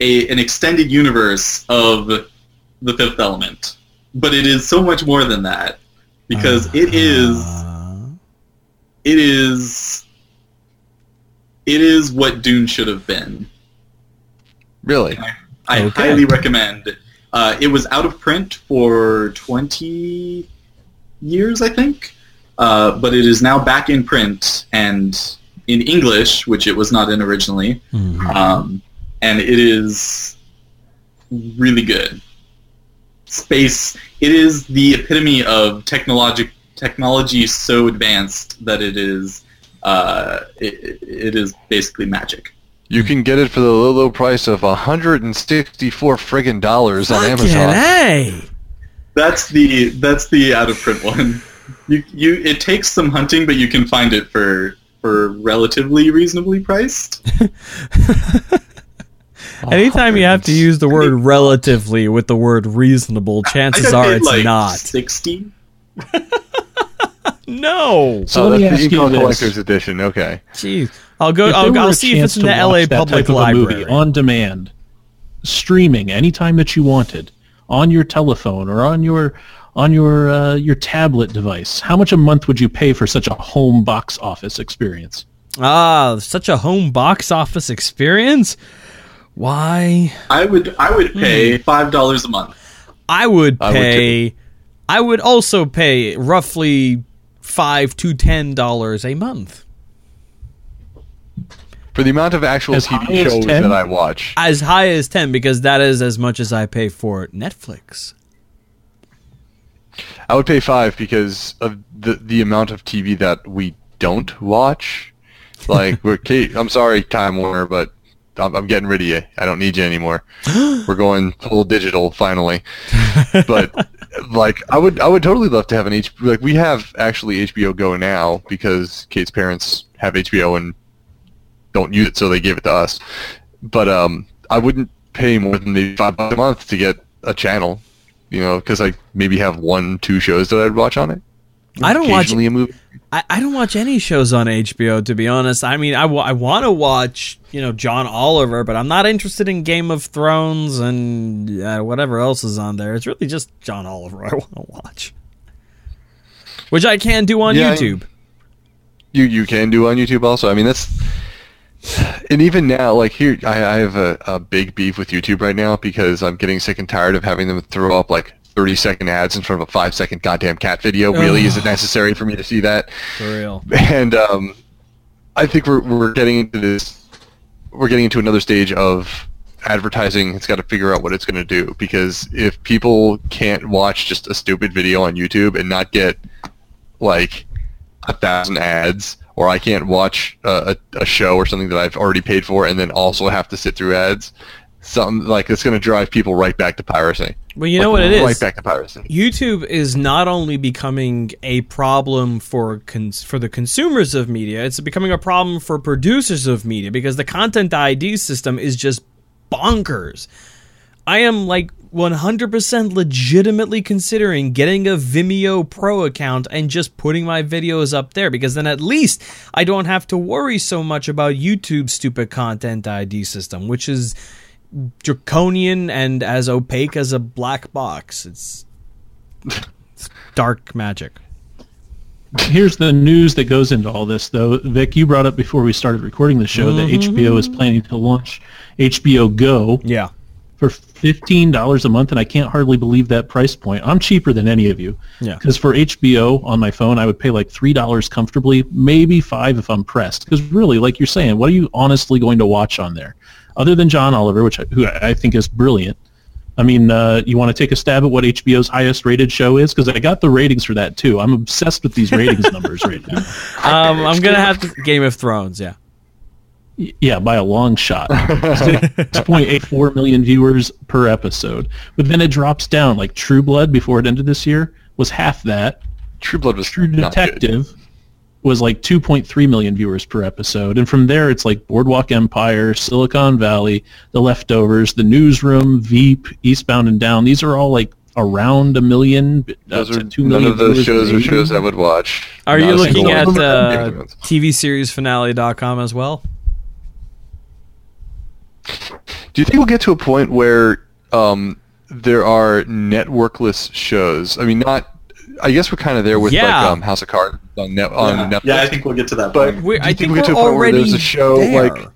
a an extended universe of the Fifth Element, but it is so much more than that because it is it is it is what Dune should have been. Really? I Okay. highly recommend. Uh, it was out of print for 20 years, I think, uh, but it is now back in print and in English, which it was not in originally, mhm. um, and it is really good. Space. It is the epitome of technologic technology so advanced that it is. Uh, it, it is basically magic. You can get it for the low, low price of 164 friggin' dollars on Fucking Amazon. A. That's the that's the out of print one. You you it takes some hunting, but you can find it for for relatively reasonably priced. Anytime you have to use the word relatively with the word reasonable, I chances are it's like not. sixty. No. So oh, let me that's the ask you Incal this. Collector's Edition. Okay. Jeez. I'll go. If I'll, I'll see if it's in the LA Public type of a Library. movie on demand, streaming anytime that you wanted, on your telephone or on your on your uh, your tablet device, how much a month would you pay for such a home box office experience? Ah, such a home box office experience. Why? I would I would hmm. pay five dollars a month. I would I would pay. I would also pay roughly five to ten dollars a month, For the amount of actual As TV as shows 10? that I watch, as high as ten, because that is as much as I pay for Netflix. I would pay five because of the the amount of TV that we don't watch. Like we're Kate, I'm sorry, Time Warner, but I'm, I'm getting rid of you. I don't need you anymore. we're going full digital finally. But like, I would I would totally love to have an H like we have actually HBO Go now because Kate's parents have HBO and don't use it, so they gave it to us. But um, I wouldn't pay more than maybe five bucks a month to get a channel. You know, because I maybe have one, two shows that I'd watch on it. I don't watch. A movie. I, I don't watch any shows on HBO to be honest. I mean, I, want to watch you know John Oliver, but I'm not interested in Game of Thrones and uh, whatever else is on there. It's really just John Oliver I want to watch, which I can do on Yeah, I- YouTube. You you can do on YouTube also. I mean that's and even now, like here, I, I have a, a big beef with YouTube right now because I'm getting sick and tired of having them throw up like 30 second ads in front of a five second goddamn cat video. Really, is it necessary for me to see that? For real. And um, I think we're we're getting into this. We're getting into another stage of advertising. It's got to figure out what it's going to do because if people can't watch just a stupid video on YouTube and not get like a thousand ads, or I can't watch a, a, a show or something that I've already paid for and then also have to sit through ads, something like it's going to drive people right back to piracy. Well, you know Like, what it is. Right back to piracy. YouTube is not only becoming a problem for cons- for the consumers of media, it's becoming a problem for producers of media because the content ID system is just bonkers. I am like 100% legitimately considering getting a Vimeo Pro account and just putting my videos up there because then at least I don't have to worry so much about YouTube's stupid content ID system, which is draconian and as opaque as a black box. It's, it's dark magic. Here's the news that goes into all this, though. Vic, you brought up before we started recording the show that mm-hmm. HBO is planning to launch HBO Go Yeah. for fifteen dollars a month, and I can't hardly believe that price point. I'm cheaper than any of you. Yeah. Because for HBO on my phone, I would pay like three dollars comfortably, maybe five if I'm pressed. Because really, like you're saying, what are you honestly going to watch on there, other than John Oliver, which I, who I think is brilliant? I mean, uh, you want to take a stab at what HBO's highest rated show is? Because I got the ratings for that too. I'm obsessed with these ratings numbers right now. Um, I'm gonna have to Game of Thrones. Yeah. Yeah, by a long shot. 6.84 million viewers per episode. But then it drops down. Like True Blood before it ended this year was half that. True Blood was True not good. Detective was like 2.3 million viewers per episode. And from there, it's like Boardwalk Empire, Silicon Valley, The Leftovers, The Newsroom, Veep, Eastbound and Down. These are all like around a million, Those up are to two none million of those shows are shows I would watch. Are Not you looking at of them. uh, Game. TVSeriesFinale.com as well? Do you think we'll get to a point where um, there are networkless shows? I mean, not. I guess we're kind of there with Yeah. like um, House of Cards on, net, on yeah. Netflix. yeah, I think we'll get to that But. We're, I think think we get to we're a point where there's a show there. like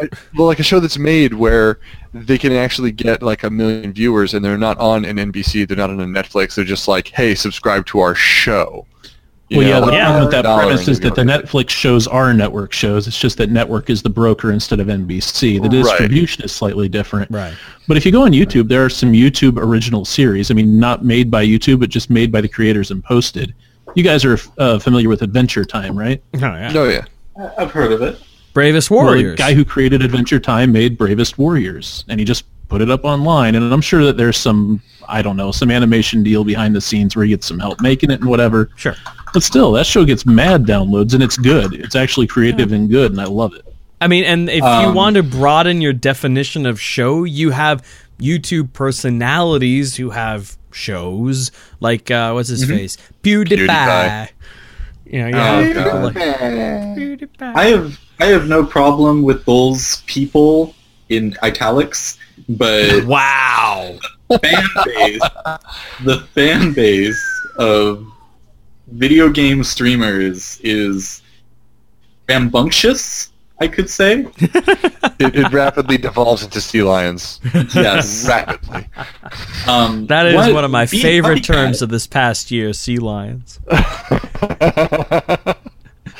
I- well, like a show that's made where they can actually get like a million viewers, and they're not on an NBC, they're not on a Netflix. They're just like, hey, subscribe to our show. You Well, yeah, the like problem with that premise is that the you'll get it. Netflix shows are network shows. It's just that network is the broker instead of NBC. The Right. distribution is slightly different. Right. But if you go on YouTube, there are some YouTube original series. I mean, not made by YouTube, but just made by the creators and posted. You guys are uh, familiar with Adventure Time, right? Oh, yeah. Oh yeah. I- I've heard of it. Bravest Well, Warriors. the guy who created Adventure Time made Bravest Warriors, and he just put it up online. And I'm sure that there's some, I don't know, some animation deal behind the scenes where he gets some help making it and whatever. sure. But still, that show gets mad downloads, and it's good. It's actually creative and good, and I love it. I mean, and if you Um, want to broaden your definition of show, you have YouTube personalities who have shows like uh, what's his face, PewDiePie. PewDiePie. You know, you Oh, have people like PewDiePie. I have I have no problem with those people in italics, but wow. fan base, the fan base of video game streamers is rambunctious I could say. It, it rapidly devolves into sea lions. Yes. rapidly. Um, That is what- one of my favorite Puppy terms Cat- of this past year, sea lions.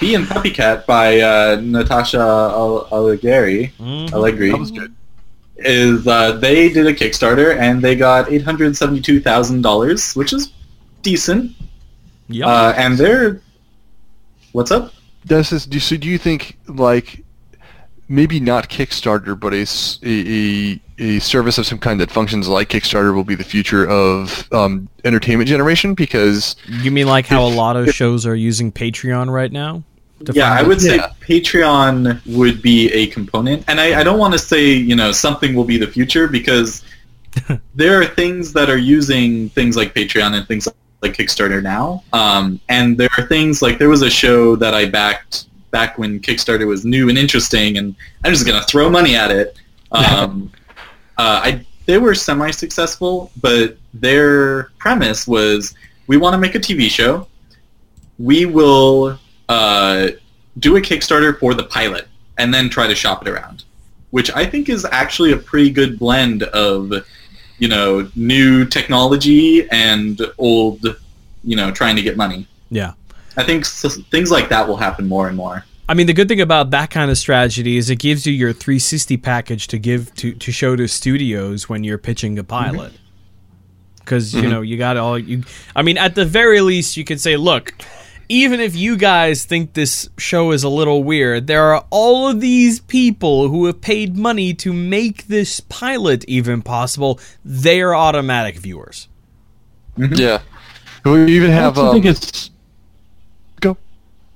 Bee and PuppyCat by uh, Natasha Al- Allegri. Mhm. Allegri that was good. Is uh, they did a Kickstarter and they got eight hundred seventy-two thousand dollars, which is decent. Yup. Uh, and they're what's up? This is, do, so do you think, like, maybe not Kickstarter, but a, a a service of some kind that functions like Kickstarter will be the future of um, entertainment generation? Because you mean like how a lot of if- shows are using Patreon right now? To Yeah, I would say Yeah. Patreon would be a component, and I, I don't want to say you know something will be the future because there are things that are using things like Patreon and things like Kickstarter now, um, and there are things like there was a show that I backed back when Kickstarter was new and interesting, and I'm just gonna throw money at it. Um, uh, I they were semi-successful, but their premise was we want to make a TV show. We will uh, do a Kickstarter for the pilot and then try to shop it around, which I think is actually a pretty good blend of, you know, new technology and old, you know, trying to get money. Yeah. I think things like that will happen more and more. I mean, the good thing about that kind of strategy is it gives you your 360 package to give to, to show to studios when you're pitching a pilot. Because you know you got all you. I mean, at the very least, you could say, look, even if you guys think this show is a little weird, there are all of these people who have paid money to make this pilot even possible. They are automatic viewers. yeah, we even I have also um, think it's.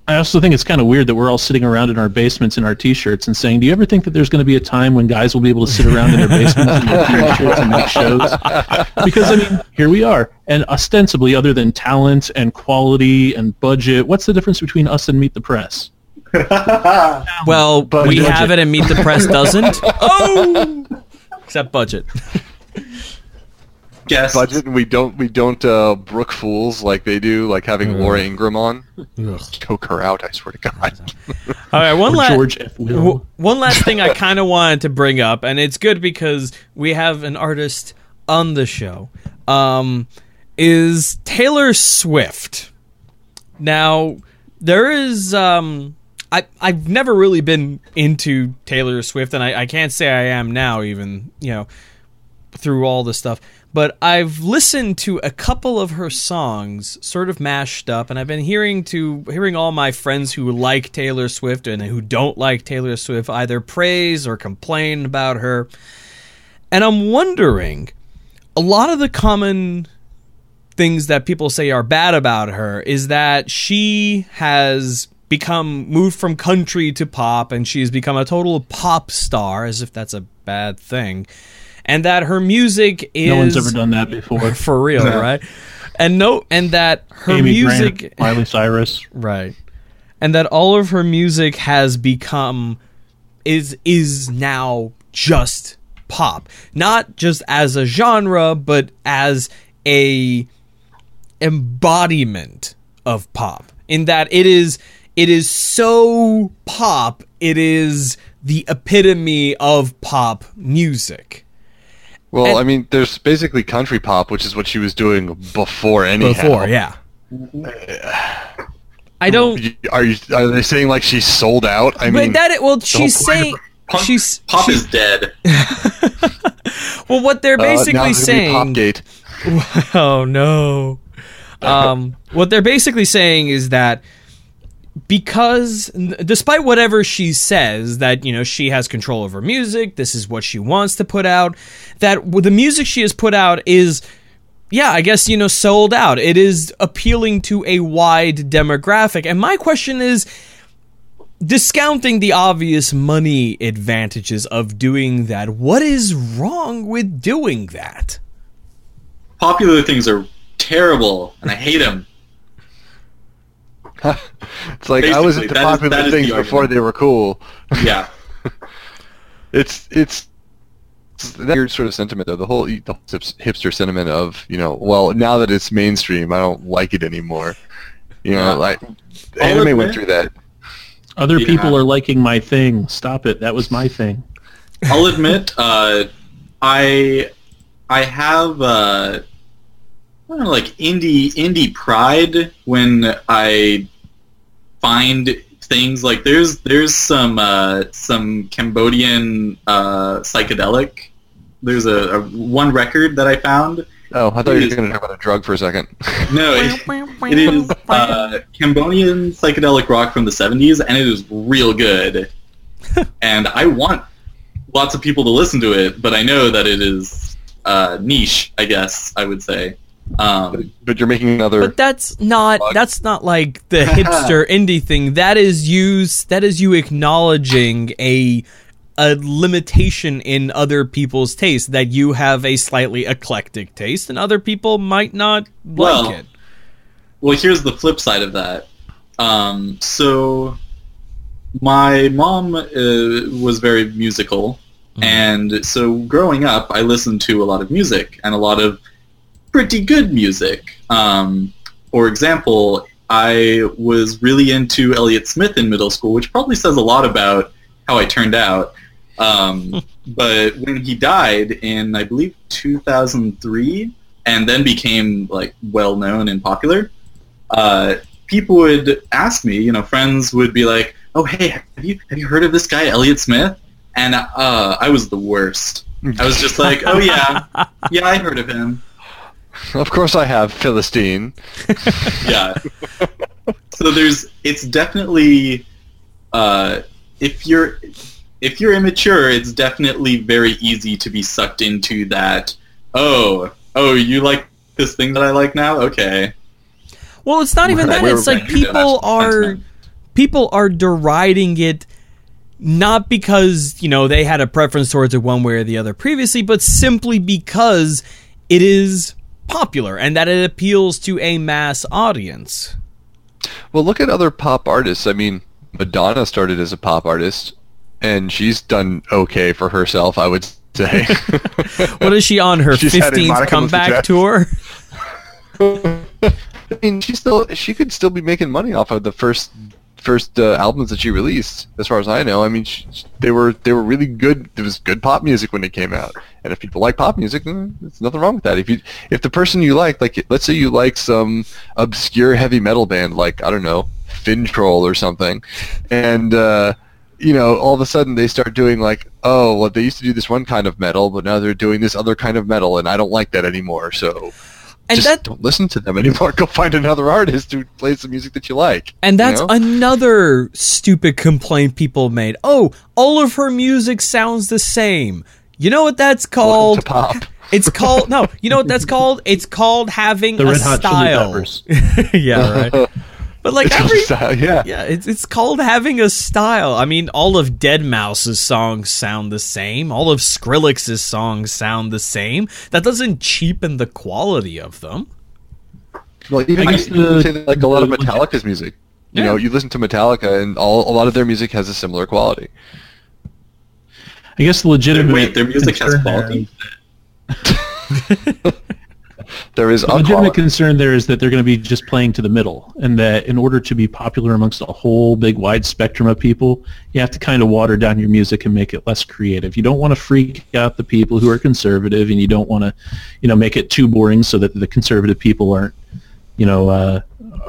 Go. I also think it's kind of weird that we're all sitting around in our basements in our t-shirts and saying, "Do you ever think that there's going to be a time when guys will be able to sit around in their basements in their t-shirts and make shows?" Because I mean, here we are, and ostensibly, other than talent and quality and budget, what's the difference between us and Meet the Press? Well, But we budget. have it, and Meet the Press doesn't. oh, except budget. Guess budget, and we don't we don't uh, brook fools like they do, like having Laura Ingraham on. Choke her out! I swear to God. All right, one last George F. W- one last thing I kind of wanted to bring up, and it's good because we have an artist on the show. Um, is Taylor Swift. Now there is um. I, I've never really been into Taylor Swift, and I, I can't say I am now, even, you know, through all this stuff. But I've listened to a couple of her songs, sort of mashed up, and I've been hearing to hearing all my friends who like Taylor Swift and who don't like Taylor Swift either praise or complain about her. And I'm wondering, a lot of the common things that people say are bad about her is that she has become moved from country to pop and she's become a total pop star as if that's a bad thing and that her music is no one's ever done that before. for real No. right and no and that her Amy music Grant, Miley Cyrus. right and that all of her music has become is is now just pop not just as a genre but as a embodiment of pop in that it is it is so pop it is the epitome of pop music Well, And- I mean, there's basically country pop, which is what she was doing before. Anyhow, before yeah i don't Are you? Are they saying like she's sold out? I mean, that it, well she's saying Punk- she's Pop she- is dead. well what they're uh, now basically it's be saying Popgate. oh no. Um, what they're basically saying is that because despite whatever she says that you know she has control over music this is what she wants to put out that the music she has put out is yeah i guess you know sold out. It is appealing to a wide demographic. And my question is discounting the obvious money advantages of doing that what is wrong with doing that? Popular things are terrible, and I hate them. it's like I was Basically, into that is- popular that is the things before they were cool. Yeah. It's it's. it's that weird sort of sentiment though. The whole the hipster sentiment of you know, well, now that it's mainstream, I don't like it anymore. You know, Yeah. like I'll anime admit- went through that. Other Yeah. people are liking my thing. Stop it. That was my thing. I'll admit, uh, I I have uh, I don't know, like indie indie pride when I find things like there's there's some uh, some Cambodian uh, psychedelic. There's a, a one record that I found. Oh, I thought you were going to talk about a drug for a second. No, it, it is uh, Cambodian psychedelic rock from the 70s, and it is real good. and I want lots of people to listen to it, but I know that it is uh, niche, I guess I would say. Um, but you're making another. But that's not Plug. that's not like the hipster indie thing. That is you that is you acknowledging a a limitation in other people's taste that you have a slightly eclectic taste and other people might not Well, like it. well, here's the flip side of that. Um, so, my mom uh, was very musical, and so growing up, I listened to a lot of music and a lot of pretty good music. Um, for example, I was really into Elliott Smith in middle school, which probably says a lot about how I turned out. Um, but when he died in, I believe, 2003, and then became like well known and popular, uh, people would ask me, you know, friends would be like, "Oh, hey, have you have you heard of this guy Elliott Smith?" And uh, I was the worst. I was just like, "Oh yeah, yeah, I heard of him." Of course, I have Philistine. yeah. so there's it's definitely uh, if you're if you're immature, it's definitely very easy to be sucked into that. Oh, oh, you like this thing that I like now? Okay. Well, it's not even Right. that. We're It's like right. You people are sentiment. people are deriding it not because, you know, they had a preference towards it one way or the other previously, but simply because it is popular and that it appeals to a mass audience. Well, look at other pop artists. I mean, Madonna started as a pop artist, and she's done okay for herself, I would say. What is she on her 15th comeback tour? I mean, she still she could still be making money off of the first first uh, albums that she released. As far as I know, I mean, sh they were they were really good. It was good pop music when it came out, and if people like pop music, then there's nothing wrong with that. If you if the person you like, like let's say you like some obscure heavy metal band, like I don't know, Finntroll or something, and uh, you know, all of a sudden they start doing like, oh, well, they used to do this one kind of metal, but now they're doing this other kind of metal, and I don't like that anymore. So And just that don't listen to them anymore. Go find another artist who plays the music that you like. And you that's know? another stupid complaint people made. Oh, all of her music sounds the same. You know what that's called? to pop. It's called no. You know what that's called? It's called having The a Red Hot Chili style. Peppers. yeah, right. But like It's called every style, yeah. yeah, it's it's called having a style. I mean, all of Deadmau5's songs sound the same. All of Skrillex's songs sound the same. That doesn't cheapen the quality of them. Well, even I you guess the- say that, like a lot of Metallica's music. You Yeah. know, you listen to Metallica, and all a lot of their music has a similar quality. I guess the legitimate Wait, their music has concern quality? There is The legitimate concern there is that they're going to be just playing to the middle, and that in order to be popular amongst a whole big wide spectrum of people, you have to kind of water down your music and make it less creative. You don't want to freak out the people who are conservative, and you don't want to, you know, make it too boring so that the conservative people aren't, you know, uh,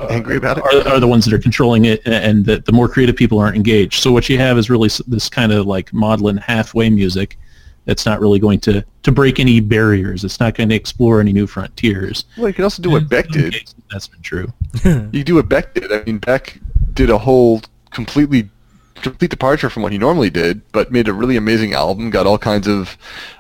angry about it. are, are the ones that are controlling it, and that the more creative people aren't engaged. So what you have is really this kind of like maudlin halfway music that's not really going to, to break any barriers. It's not going to explore any new frontiers. Well, you can also do what Beck did. cases, That's been true. You do what Beck did. I mean, Beck did a whole completely complete departure from what he normally did, but made a really amazing album. Got all kinds of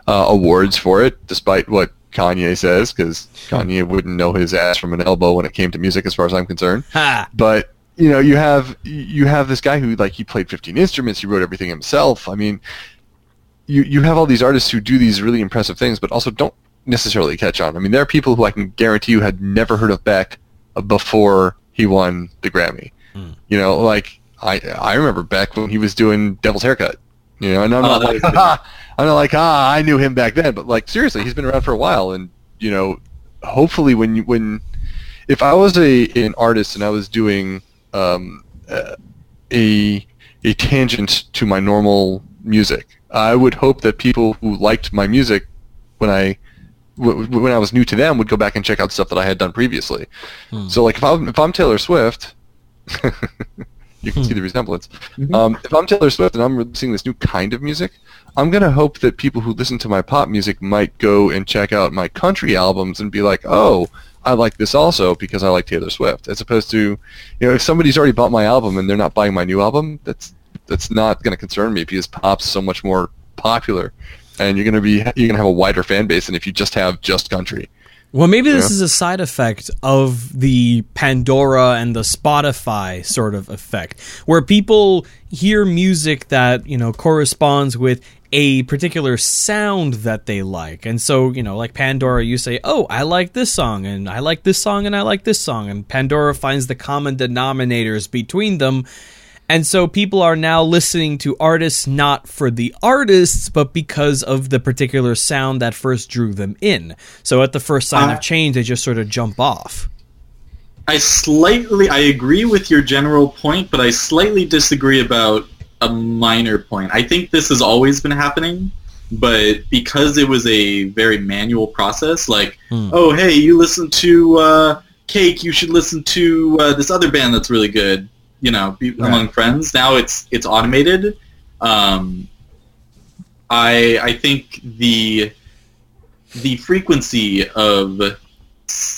uh, awards for it, despite what Kanye says, because Kanye wouldn't know his ass from an elbow when it came to music, as far as I'm concerned. Ha! but you know you have you have this guy who like he played 15 instruments he wrote everything himself i mean you you have all these artists who do these really impressive things but also don't necessarily catch on i mean there are people who i can guarantee you had never heard of beck before he won the grammy Hmm. you know like i i remember beck when he was doing devil's haircut you know and i'm Oh, not that like good. i'm not like ah i knew him back then but like seriously he's been around for a while and you know hopefully when you when if I was a an artist and I was doing um, uh, a a tangent to my normal music. I would hope that people who liked my music when I w- w- when I was new to them would go back and check out stuff that I had done previously. So like if I'm if I'm Taylor Swift, you can see the resemblance. Mhm. Um, if I'm Taylor Swift and I'm releasing this new kind of music, I'm gonna hope that people who listen to my pop music might go and check out my country albums and be like, oh, I like this also because I like Taylor Swift, as opposed to, you know, if somebody's already bought my album and they're not buying my new album, that's that's not gonna concern me because pop's so much more popular, and you're gonna be you're gonna have a wider fan base than if you just have just country. Well, maybe this Yeah. is a side effect of the Pandora and the Spotify sort of effect, where people hear music that, you know, corresponds with a particular sound that they like. And so, you know, like Pandora, you say, oh, I like this song, and I like this song, and I like this song. And Pandora finds the common denominators between them. And so people are now listening to artists not for the artists, but because of the particular sound that first drew them in. So at the first sign Uh, of change, they just sort of jump off. I slightly I agree with your general point, but I slightly disagree about a minor point. I think this has always been happening, but because it was a very manual process, like, Hmm. oh hey, you listen to uh, Cake, you should listen to uh, this other band that's really good. You know, be, among friends. Now it's it's automated. Um, I I think the the frequency of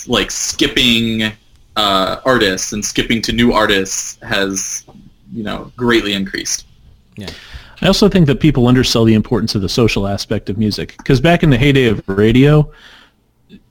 like skipping uh, artists and skipping to new artists has you know greatly increased. Yeah. I also think that people undersell the importance of the social aspect of music because back in the heyday of radio,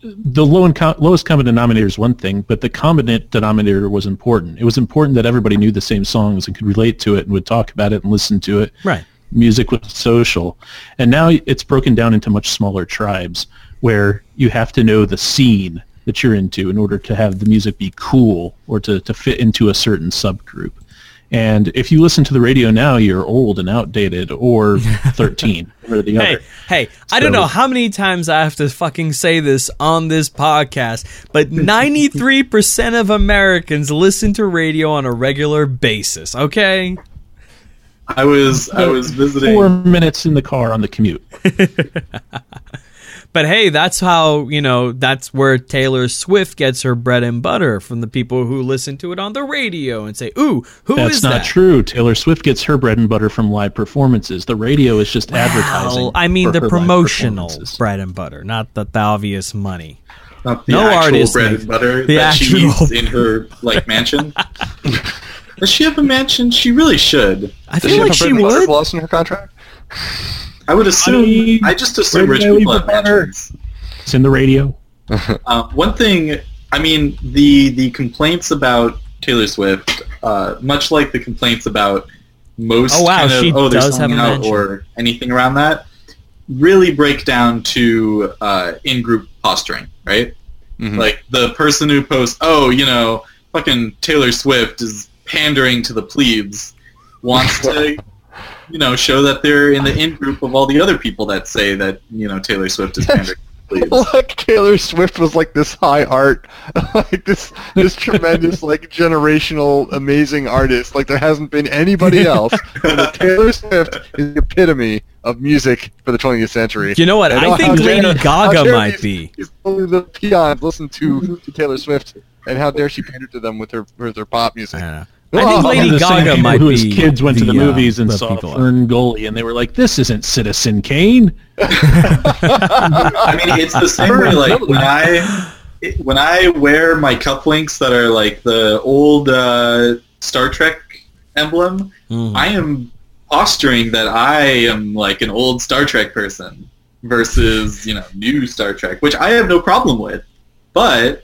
the low and co- lowest common denominator is one thing, but the common denominator was important. It was important that everybody knew the same songs and could relate to it and would talk about it and listen to it. Right. Music was social, and now it's broken down into much smaller tribes where you have to know the scene that you're into in order to have the music be cool or to, to fit into a certain subgroup. And if you listen to the radio now, you're old and outdated or 13 or the Hey, other. hey, I don't know how many times I have to fucking say this on this podcast, but 93% of Americans listen to radio on a regular basis, okay? I was I was visiting. Four minutes in the car on the commute. But hey, that's how, you know, that's where Taylor Swift gets her bread and butter from the people who listen to it on the radio and say, ooh, who is That's not that? true. Taylor Swift gets her bread and butter from live performances. The radio is just advertising. Well, I mean for the her promotional bread and butter, not the, the obvious money. Not the No actual artist bread makes- and butter the that she actual- eats in her like mansion. Does she have a mansion? She really should. I Does feel like have a she bread and butter would. clause in her contract? I would assume. mean, I just assume where rich people have mansions. It's in the radio. Uh, one thing, I mean, the the complaints about Taylor Swift, uh, much like the complaints about most Oh, wow, kind of she oh they're does have selling a out mansion. or anything around that, really break down to uh, in group posturing, right? Mhm. Like the person who posts, oh, you know, fucking Taylor Swift is pandering to the plebes, wants to, you know, show that they're in the in group of all the other people that say that you know Taylor Swift is pandering to like Taylor Swift was like this high art, like this this tremendous like generational amazing artist. Like there hasn't been anybody else. but Taylor Swift is the epitome of music for the 20th century. You know what? And I think Lady how Gaga might these- be. these only the peons listen to, to Taylor Swift, and how dare she pander to them with her with her pop I music? Don't. I think Lady the Gaga people might who as be kids went to the the, uh, movies and the saw people. FernGully, and they were like, "This isn't Citizen Kane." I mean, it's the same way. Like when I when I wear my cufflinks that are like the old uh, Star Trek emblem, Mhm. I am posturing that I am like an old Star Trek person versus you know new Star Trek, which I have no problem with, but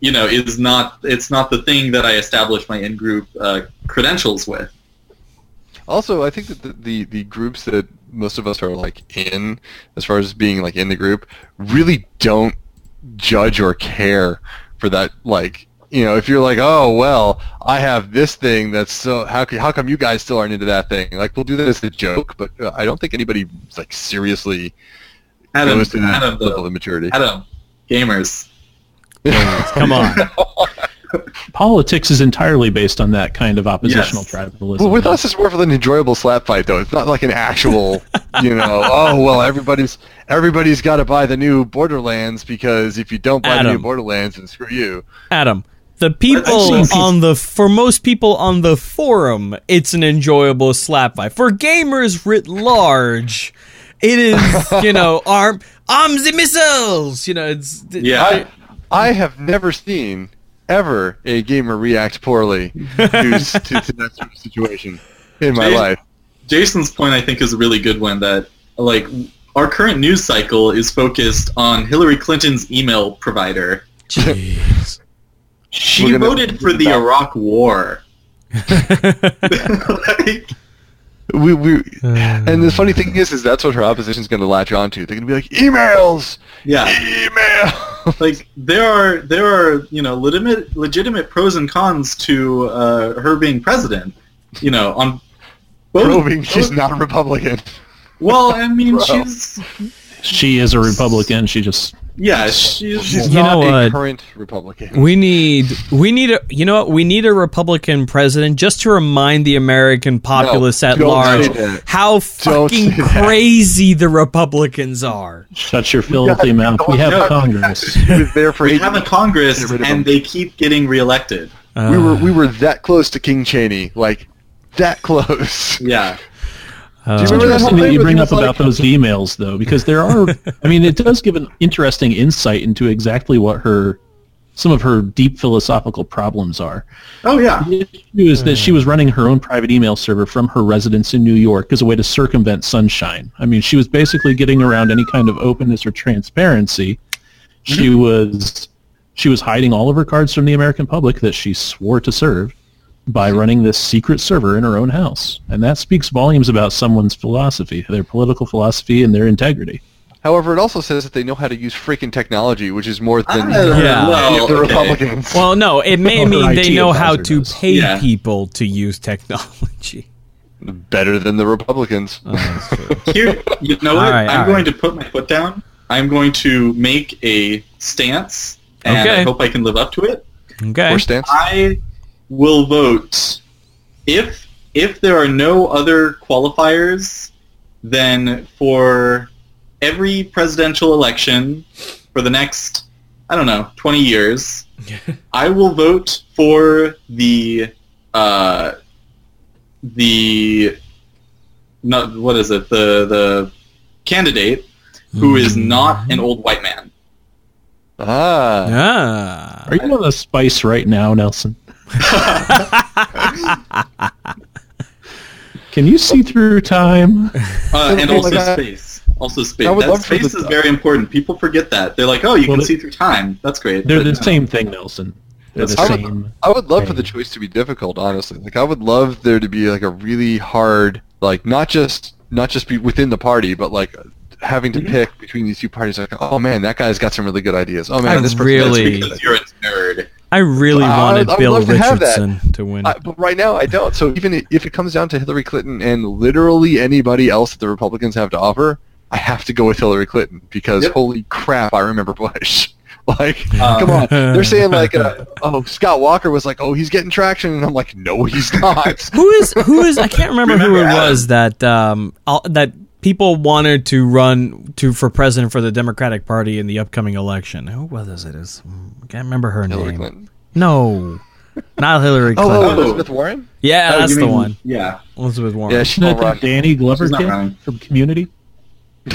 you know is not it's not the thing that I establish my in group uh, credentials with. Also, I think that the, the, the groups that most of us are like in, as far as being like in the group, really don't judge or care for that. Like, you know, if you're like, oh well, I have this thing that's so how how come you guys still aren't into that thing? Like, we'll do that as a joke, but uh, I don't think anybody like seriously Adam, goes to that Adam, level though, of maturity. Adam, gamers. Come on. politics is entirely based on that kind of oppositional Yes. tribalism. Well, with us, it's more of an enjoyable slap fight, though. It's not like an actual, you know, oh well, everybody's everybody's got to buy the new Borderlands because if you don't buy the new Borderlands, then screw you. Adam, the people on the for most people on the forum, it's an enjoyable slap fight. For gamers writ large, it is you know arm arms and missiles. You know, it's Yeah. I I have never seen ever a gamer react poorly to, to, to that sort of situation in my Jay- life. Jason's point, I think, is a really good one. That like our current news cycle is focused on Hillary Clinton's email provider. Jeez. She voted for the Iraq War. like, We, we, and the funny thing is, is that's what her opposition's going to latch onto. They're going to be like, emails, yeah, email. like there are there are you know legitimate legitimate pros and cons to uh, her being president. You know, on both. Proving she's both- not a Republican. Well, I mean, Bro. she's she is a Republican. She just yeah, she's She's You not know a what? current Republican. We need we need a you know what we need a Republican president just to remind the American populace at large say that. how fucking say that. crazy the Republicans are. shut your filthy mouth. We have No. Congress. He there for we have a. Congress Get rid of and they keep getting reelected. Uh. we were we were that close to King Cheney, like that close. Yeah. Uh, Do you remember that whole Interesting that thing you bring up was about those emails, though, because there are. I mean, it does give an interesting insight into exactly what her, some of her deep philosophical problems are. Oh yeah. The issue is that she was running her own private email server from her residence in New York as a way to circumvent Sunshine. I mean, she was basically getting around any kind of openness or transparency. She was she was hiding all of her cards from the American public that she swore to serve by running this secret server in her own house. And that speaks volumes about someone's philosophy, their political philosophy and their integrity. However, it also says that they know how to use freaking technology, which is more than Uh, Yeah. well, any of the okay. Republicans. well, no, it may mean they IT know how to does. pay Yeah. people to use technology. Better than the Republicans. Here, you know what? All right, I'm all going right. to put my foot down. I'm going to make a stance, and Okay. I hope I can live up to it. Okay. Or stance. I will vote if if there are no other qualifiers, then for every presidential election for the next I don't know 20 years, I will vote for the uh, the not what is it the the candidate who is not an old white man. Ah. Ah. Are you on the spice right now, Nelson? Can you see through time? Uh, and Oh also God. space. Also space. I would That love space is very important. People forget that. They're like, oh, you Well, can the- see through time. That's great. They're But the no. same thing, Nelson. They're the That's I would, same. I would love for the choice to be difficult, honestly. Like I would love there to be like a really hard, like not just not just be within the party, but like having to Mhm. pick between these two parties. Like, oh man, that guy's got some really good ideas. Oh man, I this person really- Because you're a nerd. I really I- wanted I would Bill love to have that. Richardson to win. I, but right now I don't. So even if it comes down to Hillary Clinton and literally anybody else that the Republicans have to offer, I have to go with Hillary Clinton because Yep. holy crap, I remember Bush. Like, Um, come on, they're saying like, uh, oh, Scott Walker was like, oh, he's getting traction, and I'm like, no, he's not. who is who is I can't remember, who it Adam. was that um all- that people wanted to run to for president for the Democratic Party in the upcoming election. Who was it? Is I can't remember her Hillary name. Clinton. No, not Hillary Oh, Clinton. Oh. Elizabeth Warren. yeah, Oh, that's the mean- one. Yeah. Elizabeth Warren. Yeah, she's Isn't that the Danny Glover She's not kid from Community?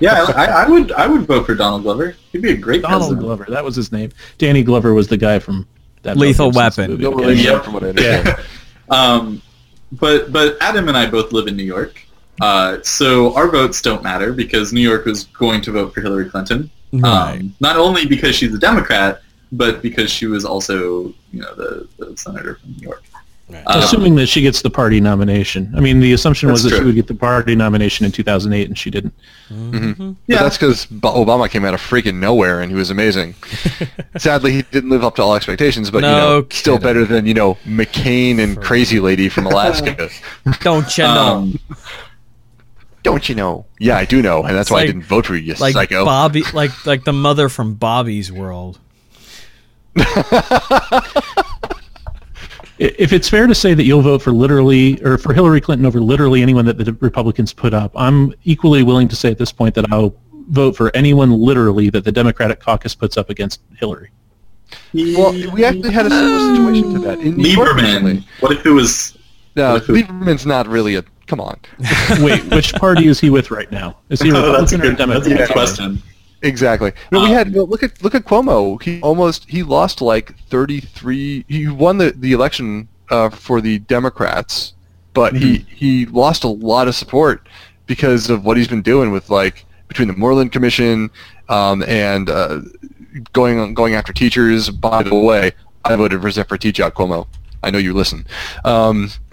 Yeah, I, I would I would vote for Donald Glover. He'd be a great Donald president. Glover. That was his name. Danny Glover was the guy from that Lethal Weapon. movie. No Yeah. relation from what I understand. Um, but but Adam and I both live in New York, uh, so our votes don't matter because New York was going to vote for Hillary Clinton. Right. Um, not only because she's a Democrat, but because she was also you know the, the senator from New York. Um, Assuming that she gets the party nomination. I mean, the assumption was That's that she would get the party nomination in 2008, and she didn't. Mm-hmm. But Yeah. that's because Obama came out of freaking nowhere and he was amazing. Sadly, he didn't live up to all expectations, but you No know, still better than you know McCain and Crazy Lady from Alaska. Don't you know? um, Don't you know? Yeah, I do know, and that's It's why I didn't vote for you, you like psycho. Bobby, like like the mother from Bobby's World. if it's fair to say that you'll vote for literally or for Hillary Clinton over literally anyone that the Republicans put up, I'm equally willing to say at this point that I'll vote for anyone literally that the Democratic caucus puts up against Hillary. Well, we actually had a similar situation to that in New York recently. Lieberman. What if it was? No, if it- Lieberman's not really a. Come on. Wait, which party is he with right now? Is he a Oh, that's a or a good, that's a good question. Exactly. No, we Um, had well, look at look at Cuomo. He almost he lost like 33. He won the the election uh, for the Democrats, but he he lost a lot of support because of what he's been doing with like between the Moreland Commission um, and uh, going going after teachers. By the way, I voted for Zephyr Teachout Cuomo. I know you listen. Um,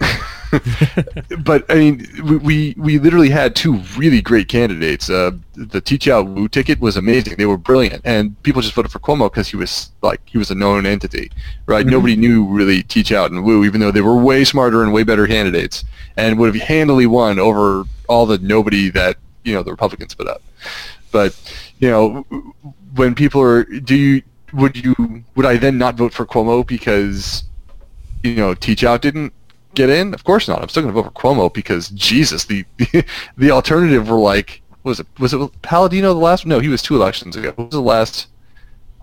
but I mean, we, we literally had two really great candidates. Uh, the Teachout Wu ticket was amazing; they were brilliant, and people just voted for Cuomo because he was like he was a known entity, right? Mhm. Nobody knew really Teachout and Wu, even though they were way smarter and way better candidates, and would have handily won over all the nobody that you know the Republicans put up. But you know, when people are, do you would you would I then not vote for Cuomo because you know Teachout didn't get in? Of course not. I'm still going to vote for Cuomo because Jesus, the the alternative were like was it was it Paladino the last? No, he was two elections ago. Who was the last?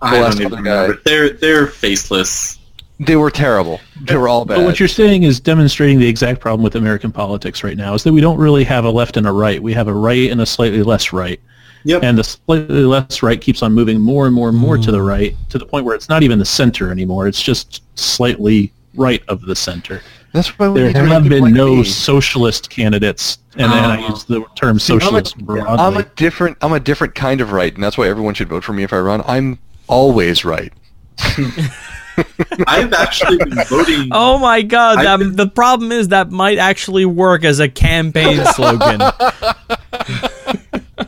I last don't even guy. remember. They're they're faceless. They were terrible. They were all bad. But what you're saying is demonstrating the exact problem with American politics right now is that we don't really have a left and a right. We have a right and a slightly less right. Yep. And the slightly less right keeps on moving more and more and more to the mm. right to the point where it's not even the center anymore. It's just slightly right of the center. That's why we There have make been like no me. socialist candidates, and then I Oh. use the term See, I'm a- socialist I'm a different. I'm a different kind of right, and that's why everyone should vote for me if I run. I'm always right. I've actually been voting. Oh my god, that, been- the problem is that might actually work as a campaign slogan.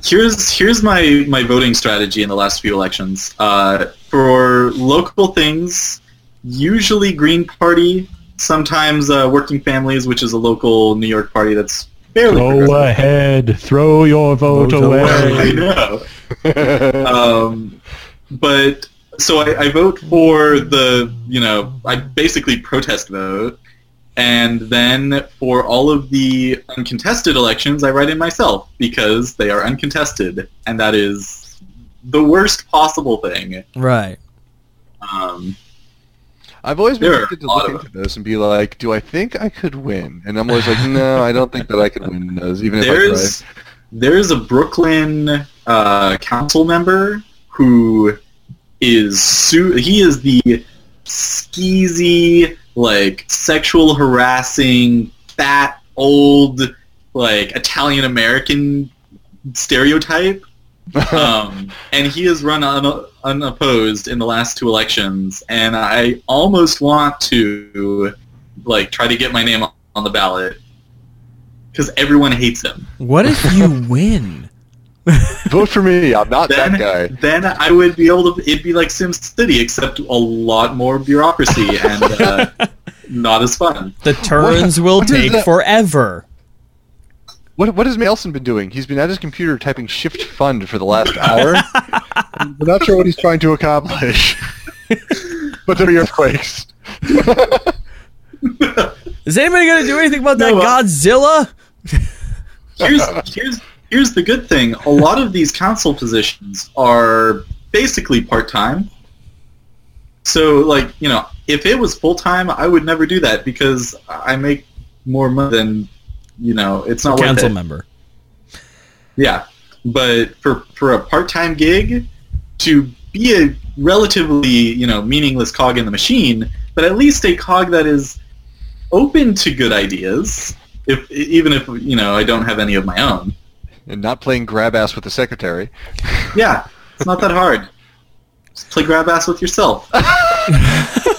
Here's here's my my voting strategy in the last few elections. Uh, for local things, usually Green Party. Sometimes uh, Working Families, which is a local New York party that's fairly Go ahead, throw your vote, Vote away. I know. um, but so I, I vote for the you know I basically protest vote, and then for all of the uncontested elections I write in myself because they are uncontested, and that is the worst possible thing. right. Um, I've always been tempted to look into this and be like, do I think I could win? And I'm always like, no, I don't think that I could win those, even if I there's there's a Brooklyn uh, council member who is su- he is the skeezy like sexual harassing fat old like Italian American stereotype. Um, and he has run un- unopposed in the last two elections and I almost want to like try to get my name on the ballot because everyone hates him What if you win? Vote for me. I'm not then, that guy. then I would be able to. It'd be like Sim City, except a lot more bureaucracy and uh, not as fun. The turns will what is take forever. What what has Nelson been doing? He's been at his computer typing shift fund for the last hour. I'm not sure what he's trying to accomplish. but there are earthquakes. Is anybody going to do anything about that No, uh, Godzilla? Here's here's here's the good thing. A lot of these council positions are basically part time. So like you know, if it was full time, I would never do that because I make more money than you know. It's not worth Council it. member. Yeah, but for for a part time gig, to be a relatively you know meaningless cog in the machine, but at least a cog that is open to good ideas. If even if you know I don't have any of my own. And not playing grab ass with the secretary. Yeah, it's not that hard. Just play grab ass with yourself.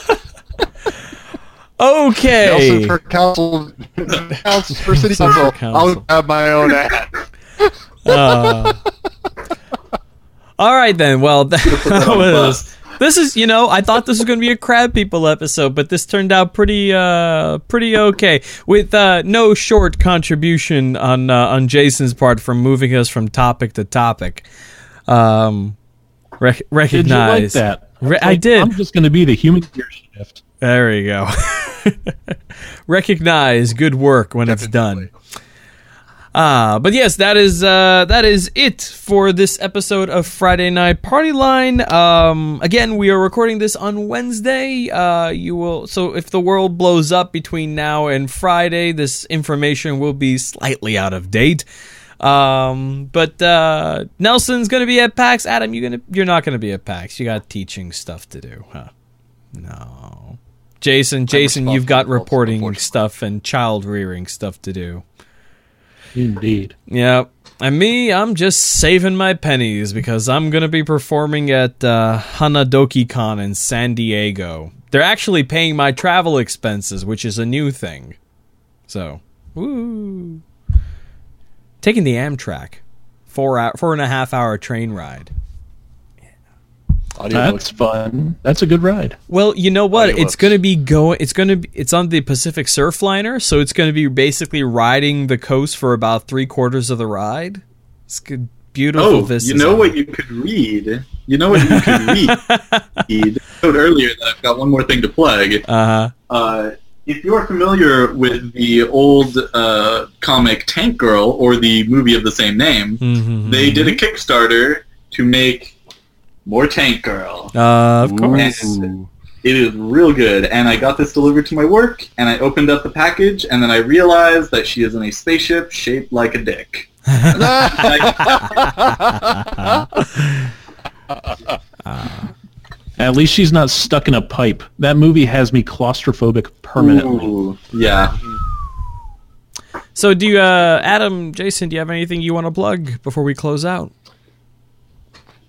Okay. Nelson for council, council for city Nelson for council. council. I'll grab my own ass. Uh, all right then. Well, that that on the was. This is, you know, I thought this was going to be a crab people episode, but this turned out pretty, uh, pretty okay with uh, no short contribution on uh, on Jason's part from moving us from topic to topic. Um, rec- Did you like recognize. that? Re- I Like, did. I'm just going to be the human gear shift. There you go. Recognize good work when it's done. Ah, but yes, that is uh, that is it for this episode of Friday Night Party Line. Um, again, we are recording this on Wednesday. Uh, you will so if the world blows up between now and Friday, this information will be slightly out of date. Um, but uh, Nelson's gonna be at PAX. Adam, you gonna you're not gonna be at PAX. You got teaching stuff to do, huh? No. Jason, Jason, you've got responsible, reporting stuff and child rearing stuff to do. Indeed. Yeah. And me, I'm just saving my pennies because I'm going to be performing at uh, Hanadoki Con in San Diego. They're actually paying my travel expenses, which is a new thing. So, woo. Taking the Amtrak. Four, hour, four and a half hour train ride. That's fun. That's a good ride. Well, you know what? Audiobooks. It's going to be going. It's going to be. It's on the Pacific Surfliner, so it's going to be basically riding the coast for about three quarters of the ride. It's good, beautiful. Oh, vistas you know out. what you could read? You know what you could read? I showed earlier that I've got one more thing to plug. Uh huh. Uh, if you're familiar with the old uh, comic Tank Girl or the movie of the same name, Mm-hmm. they did a Kickstarter to make more Tank Girl. Uh, of course. And it is real good. And I got this delivered to my work, and I opened up the package, and then I realized that she is in a spaceship shaped like a dick. At least she's not stuck in a pipe. That movie has me claustrophobic permanently. Ooh, yeah. So, do you, uh, Adam, Jason, do you have anything you want to plug before we close out?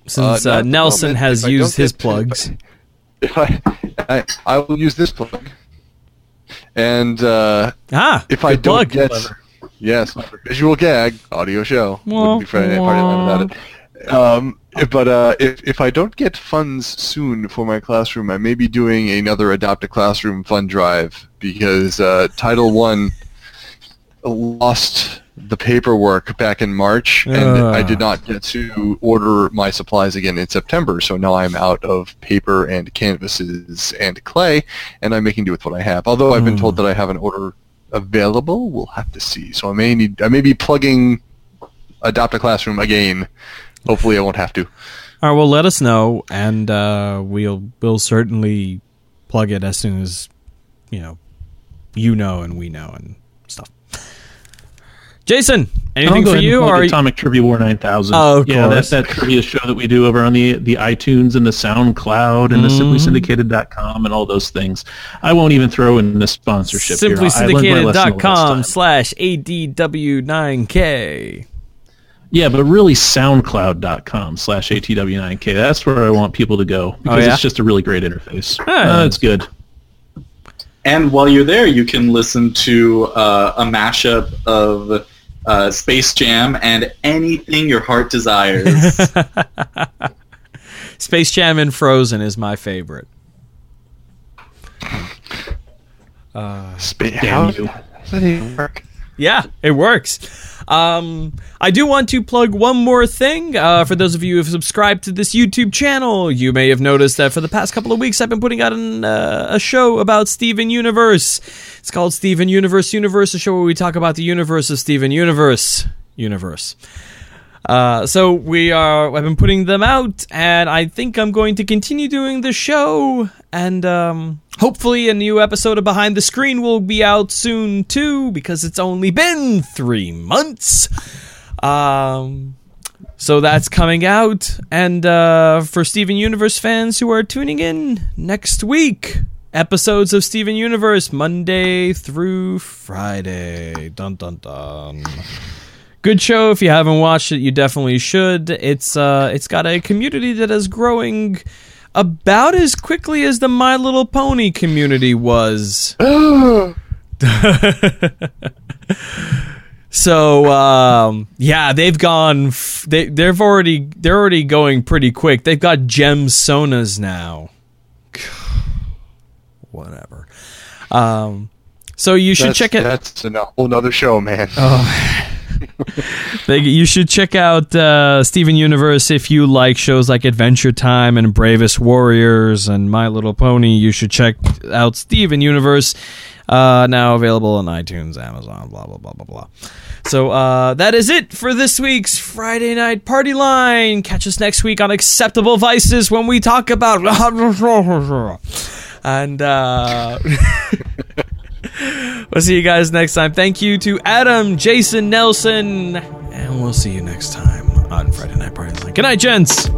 Since not uh, at Nelson moment. has used his plugs. If I, I, I will use this plug. And uh, Ah, if I don't plug. get yes, visual gag audio show Wah, wouldn't be Friday Night Party Line without it. Um, but uh, if if I don't get funds soon for my classroom, I may be doing another Adopt a Classroom fund drive because uh, Title One lost the paperwork back in March, and I did not get to order my supplies again in September. So now I'm out of paper and canvases and clay, and I'm making do with what I have. Although I've been told that I have an order available, we'll have to see. So I may need, I may be plugging Adopt a Classroom again. Hopefully, I won't have to. All right, well, let us know, and uh, we'll we'll certainly plug it as soon as you know you know and we know and stuff. Jason, I'll anything go for you? Or plug you- Atomic Trivia War 9000. Oh, of yeah, course. that's that trivia show that we do over on the, the iTunes and the SoundCloud and the simplysyndicated.com and all those things. I won't even throw in the sponsorship here. I learned my lesson the last simplysyndicated.com slash atw9k. Yeah, but really soundcloud.com slash ATW9K. That's where I want people to go because Oh, yeah? it's just a really great interface. Ah. Uh, it's good. And while you're there, you can listen to uh, a mashup of uh, Space Jam and anything your heart desires. Space Jam and Frozen is my favorite. Spa- Damn how you. does that even work? Yeah, it works. Um, I do want to plug one more thing. Uh, for those of you who have subscribed to this YouTube channel, you may have noticed that for the past couple of weeks I've been putting out an, uh, a show about Steven Universe. It's called Steven Universe Universe, a show where we talk about the universe of Steven Universe Universe. Uh, so we are. I've been putting them out, and I think I'm going to continue doing the show. And um, hopefully, a new episode of Behind the Screen will be out soon too, because it's only been three months. Um, so that's coming out, and uh, for Steven Universe fans who are tuning in next week, episodes of Steven Universe Monday through Friday. Dun dun dun good show if you haven't watched it you definitely should it's uh it's got a community that is growing about as quickly as the my little pony community was. So um yeah they've gone f- they they've already they're already going pretty quick. They've got gemsonas now. Whatever. Um so you should That's- check it That's a whole nother show, man. Thank you. You should check out uh, Steven Universe if you like shows like Adventure Time and Bravest Warriors and My Little Pony. You should check out Steven Universe. Uh, now available on iTunes, Amazon, blah blah blah blah blah. So uh, that is it for this week's Friday Night Party Line. Catch us next week on Acceptable Vices when we talk about and uh, we'll see you guys next time. Thank you to Adam, Jason, Nelson, and we'll see you next time on Friday Night Party Good night, gents.